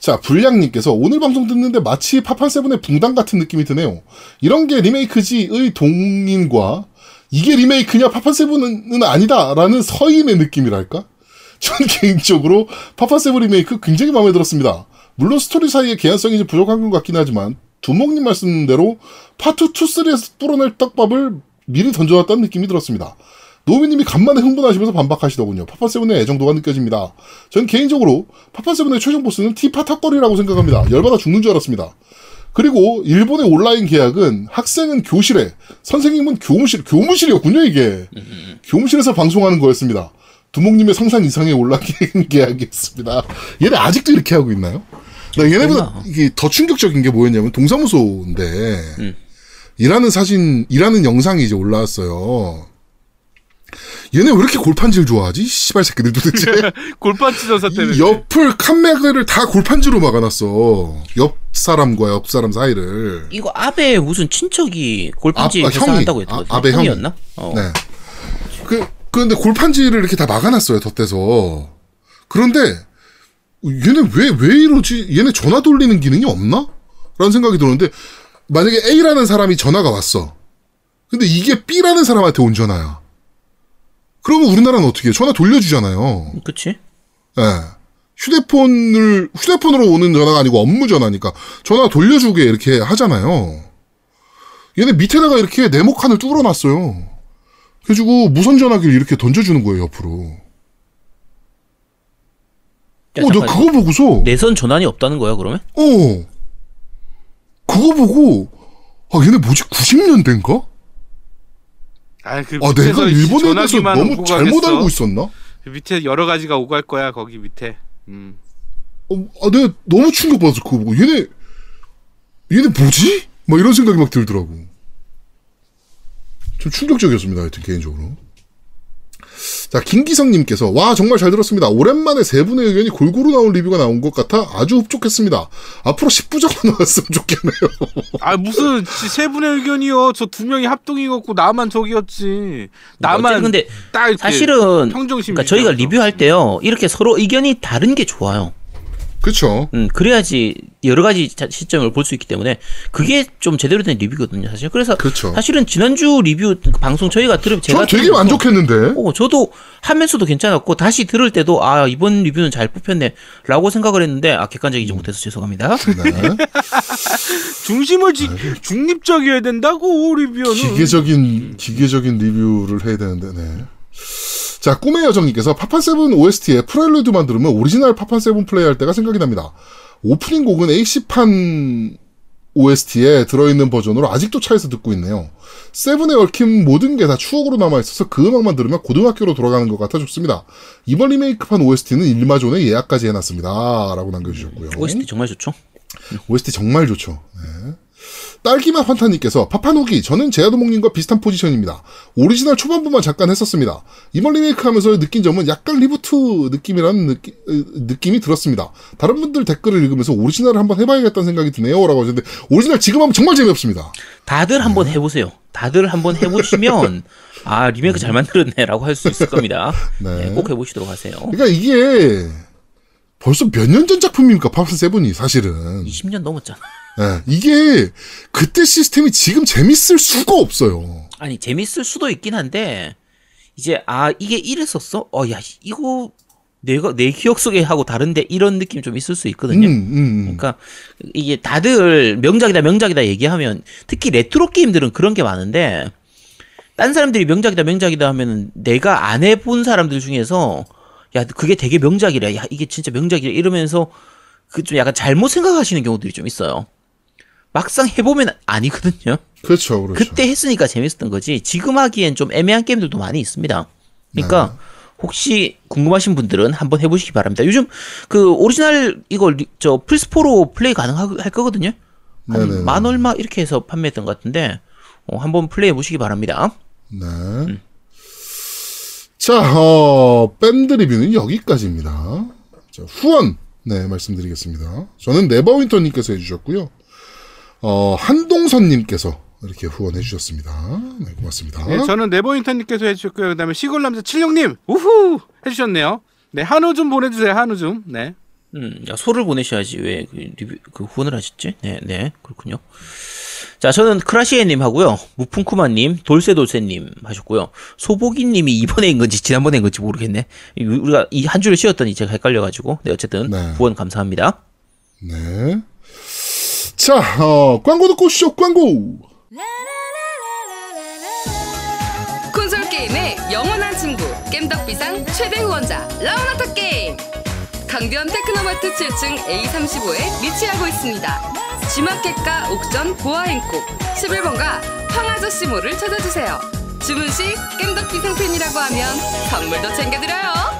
자, 불량님께서 오늘 방송 듣는데 마치 파판세븐의 붕당 같은 느낌이 드네요. 이런 게 리메이크지의 동인과 이게 리메이크냐 파판세븐은 아니다라는 서인의 느낌이랄까? 전 개인적으로 파판세븐 리메이크 굉장히 마음에 들었습니다. 물론 스토리 사이에 개연성이 좀 부족한 것 같긴 하지만 두목님 말씀대로 파트 2, 3에서 뿌려낼 떡밥을 미리 던져놨다는 느낌이 들었습니다. 노미님이 간만에 흥분하시면서 반박하시더군요. 파판세븐의 애정도가 느껴집니다. 전 개인적으로 파판세븐의 최종 보스는 티파타거리라고 생각합니다. 열받아 죽는 줄 알았습니다. 그리고 일본의 온라인 개학은 학생은 교실에, 선생님은 교무실, 교무실이었군요, 이게. 교무실에서 방송하는 거였습니다. 두목님의 상상 이상의 온라인 계약이었습니다. 얘네 아직도 이렇게 하고 있나요? 나 얘네보다. 이게 더 충격적인 게 뭐였냐면 동사무소인데, 음. 일하는 사진, 일하는 영상이 이제 올라왔어요. 얘네 왜 이렇게 골판지를 좋아하지? 씨발 새끼들 도대체. 골반 찢어서 때문에. 이 옆을 칸맥을 다 골판지로 막아놨어. 옆 사람과 옆 사람 사이를. 이거 아베 무슨 친척이 골판지 아, 아, 형이. 한다고 했던 아, 거 아베 형이. 형이었나? 어. 네. 그, 그런데 골판지를 이렇게 다 막아놨어요, 덧대서. 그런데, 얘네 왜, 왜 이러지? 얘네 전화 돌리는 기능이 없나? 라는 생각이 드는데, 만약에 A라는 사람이 전화가 왔어. 근데 이게 B라는 사람한테 온 전화야. 그러면 우리나라는 어떻게 해? 전화 돌려주잖아요. 그치? 예. 휴대폰을, 휴대폰으로 오는 전화가 아니고 업무 전화니까 전화 돌려주게 이렇게 하잖아요. 얘네 밑에다가 이렇게 네모칸을 뚫어놨어요. 그래가지고 무선 전화기를 이렇게 던져주는 거예요, 옆으로. 야, 어, 잠깐, 그거 보고서, 내선 전환이 없다는 거야 그러면? 어. 그거 보고, 아, 얘네 뭐지, 90년대인가? 아, 그 아, 내가 이 일본에 대해서 너무 오고 잘못 가겠어. 알고 있었나? 그 밑에 여러 가지가 오갈 거야 거기 밑에. 음. 어, 아, 내가 너무 충격받아서 그거 보고, 얘네, 얘네 뭐지? 막 이런 생각이 막 들더라고. 좀 충격적이었습니다, 하여튼, 개인적으로. 자, 김기성님께서, 와, 정말 잘 들었습니다. 오랜만에 세 분의 의견이 골고루 나온 리뷰가 나온 것 같아 아주 흡족했습니다. 앞으로 10부작만 나왔으면 좋겠네요. 아 무슨 지- 세 분의 의견이요. 저 두 명이 합동이었고 나만 저기였지. 나만 어쨌든 근데 딱 사실은 평정심. 그러니까 저희가 리뷰할 때요 이렇게 서로 의견이 다른 게 좋아요. 그쵸. 음, 그래야지 여러 가지 자- 시점을 볼 수 있기 때문에 그게 좀 제대로 된 리뷰거든요, 사실. 그래서 그렇죠. 사실은 지난주 리뷰 방송 저희가 들으면 제가 전 되게 들으면서 만족했는데. 어, 저도 하면서도 괜찮았고 다시 들을 때도 아 이번 리뷰는 잘 뽑혔네라고 생각을 했는데 아 객관적이지 못해서 죄송합니다. 네. 중심을 지, 중립적이어야 된다고 리뷰는. 기계적인, 기계적인 리뷰를 해야 되는데, 네. 자, 꿈의 여정님께서 파판세븐 OST에 프렐루드만 들으면 오리지널 파판세븐 플레이할 때가 생각이 납니다. 오프닝 곡은 AC판 OST에 들어있는 버전으로 아직도 차에서 듣고 있네요. 세븐에 얽힌 모든 게 다 추억으로 남아있어서 그 음악만 들으면 고등학교로 돌아가는 것 같아 좋습니다. 이번 리메이크판 OST는 일마존에 예약까지 해놨습니다. 라고 남겨주셨고요. OST 정말 좋죠. OST 정말 좋죠. 네. 딸기맛 환타님께서 파판 후기 저는 제아두목님과 비슷한 포지션입니다. 오리지널 초반부만 잠깐 했었습니다. 이번 리메이크 하면서 느낀 점은 약간 reboot 느낌이라는 느끼, 으, 느낌이 들었습니다. 다른 분들 댓글을 읽으면서 오리지널을 한번 해봐야겠다는 생각이 드네요. 라고 하셨는데 오리지널 지금 하면 정말 재미없습니다. 다들 한번 네. 해보세요. 다들 한번 해보시면 아 리메이크 잘 만들었네라고 할 수 있을 겁니다. 네. 네, 꼭 해보시도록 하세요. 그러니까 이게 벌써 몇 년 전 작품입니까? 파판 세븐이 사실은. 20년 넘었잖아. 예, 이게 그때 시스템이 지금 재밌을 수가 없어요. 아니 재밌을 수도 있긴 한데 이제 아 이게 이랬었어? 어 야 이거 내가 내 기억 속에 하고 다른데 이런 느낌 좀 있을 수 있거든요. 음, 음, 음. 그러니까 이게 다들 명작이다 명작이다 얘기하면 특히 레트로 게임들은 그런 게 많은데 딴 사람들이 명작이다 명작이다 하면은 내가 안 해본 사람들 중에서 야 그게 되게 명작이래 야 이게 진짜 명작이래 이러면서 그 좀 약간 잘못 생각하시는 경우들이 좀 있어요. 막상 해보면 아니거든요. 그렇죠, 그렇죠. 그때 했으니까 재밌었던 거지. 지금 하기엔 좀 애매한 게임들도 많이 있습니다. 그러니까 네. 혹시 궁금하신 분들은 한번 해보시기 바랍니다. 요즘 그 오리지널 이거 리- 저 플스4로 플레이 가능할 거거든요. 네네네. 한만 얼마 이렇게 해서 판매했던 것 같은데 어, 한번 플레이해 보시기 바랍니다. 네. 자, 어, 밴드 리뷰는 여기까지입니다. 자, 후원, 네, 말씀드리겠습니다. 저는 네버윈터님께서 해주셨고요. 어, 한동선님께서 이렇게 후원해 주셨습니다. 네, 고맙습니다. 네, 저는 네버인턴님께서 해주셨고요. 그다음에 시골남자 칠룡님 우후 해주셨네요. 네 한우 좀 보내주세요. 한우 좀. 네. 음, 야, 소를 보내셔야지 왜 그 리뷰 그 후원을 하셨지? 네, 네, 그렇군요. 자, 저는 크라시에님 하고요, 무풍쿠마님, 돌쇠돌쇠님 하셨고요, 소보기님이 이번에 인 건지 지난번에 인 건지 모르겠네. 이- 우리가 이 한 주를 쉬었더니 제가 헷갈려가지고, 네, 어쨌든 네. 후원 감사합니다. 네. 자, 어, 광고 듣고 오시죠, 광고! 콘솔 게임의 영원한 친구 겜덕비상 최대 후원자 라운하터 게임. 강변 테크노마트 7층 A35에 위치하고 있습니다. G마켓과 옥션 보아행콕 11번가 황아저씨몰을 찾아주세요. 주문 시 겜덕비상 팬이라고 하면 선물도 챙겨드려요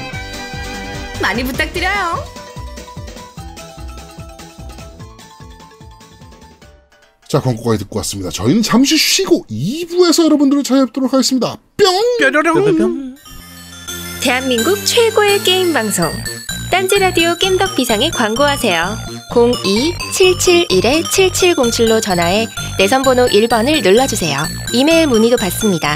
많이 부탁드려요. 자, 광고까지 듣고 왔습니다. 저희는 잠시 쉬고 2부에서 여러분들을 찾아뵙도록 하겠습니다. 뿅! 뾰로롱. 대한민국 최고의 게임 방송 딴지 라디오 겜덕 비상에 광고하세요. 02-771-7707로 전화해 내선 번호 1번을 눌러주세요. 이메일 문의도 받습니다.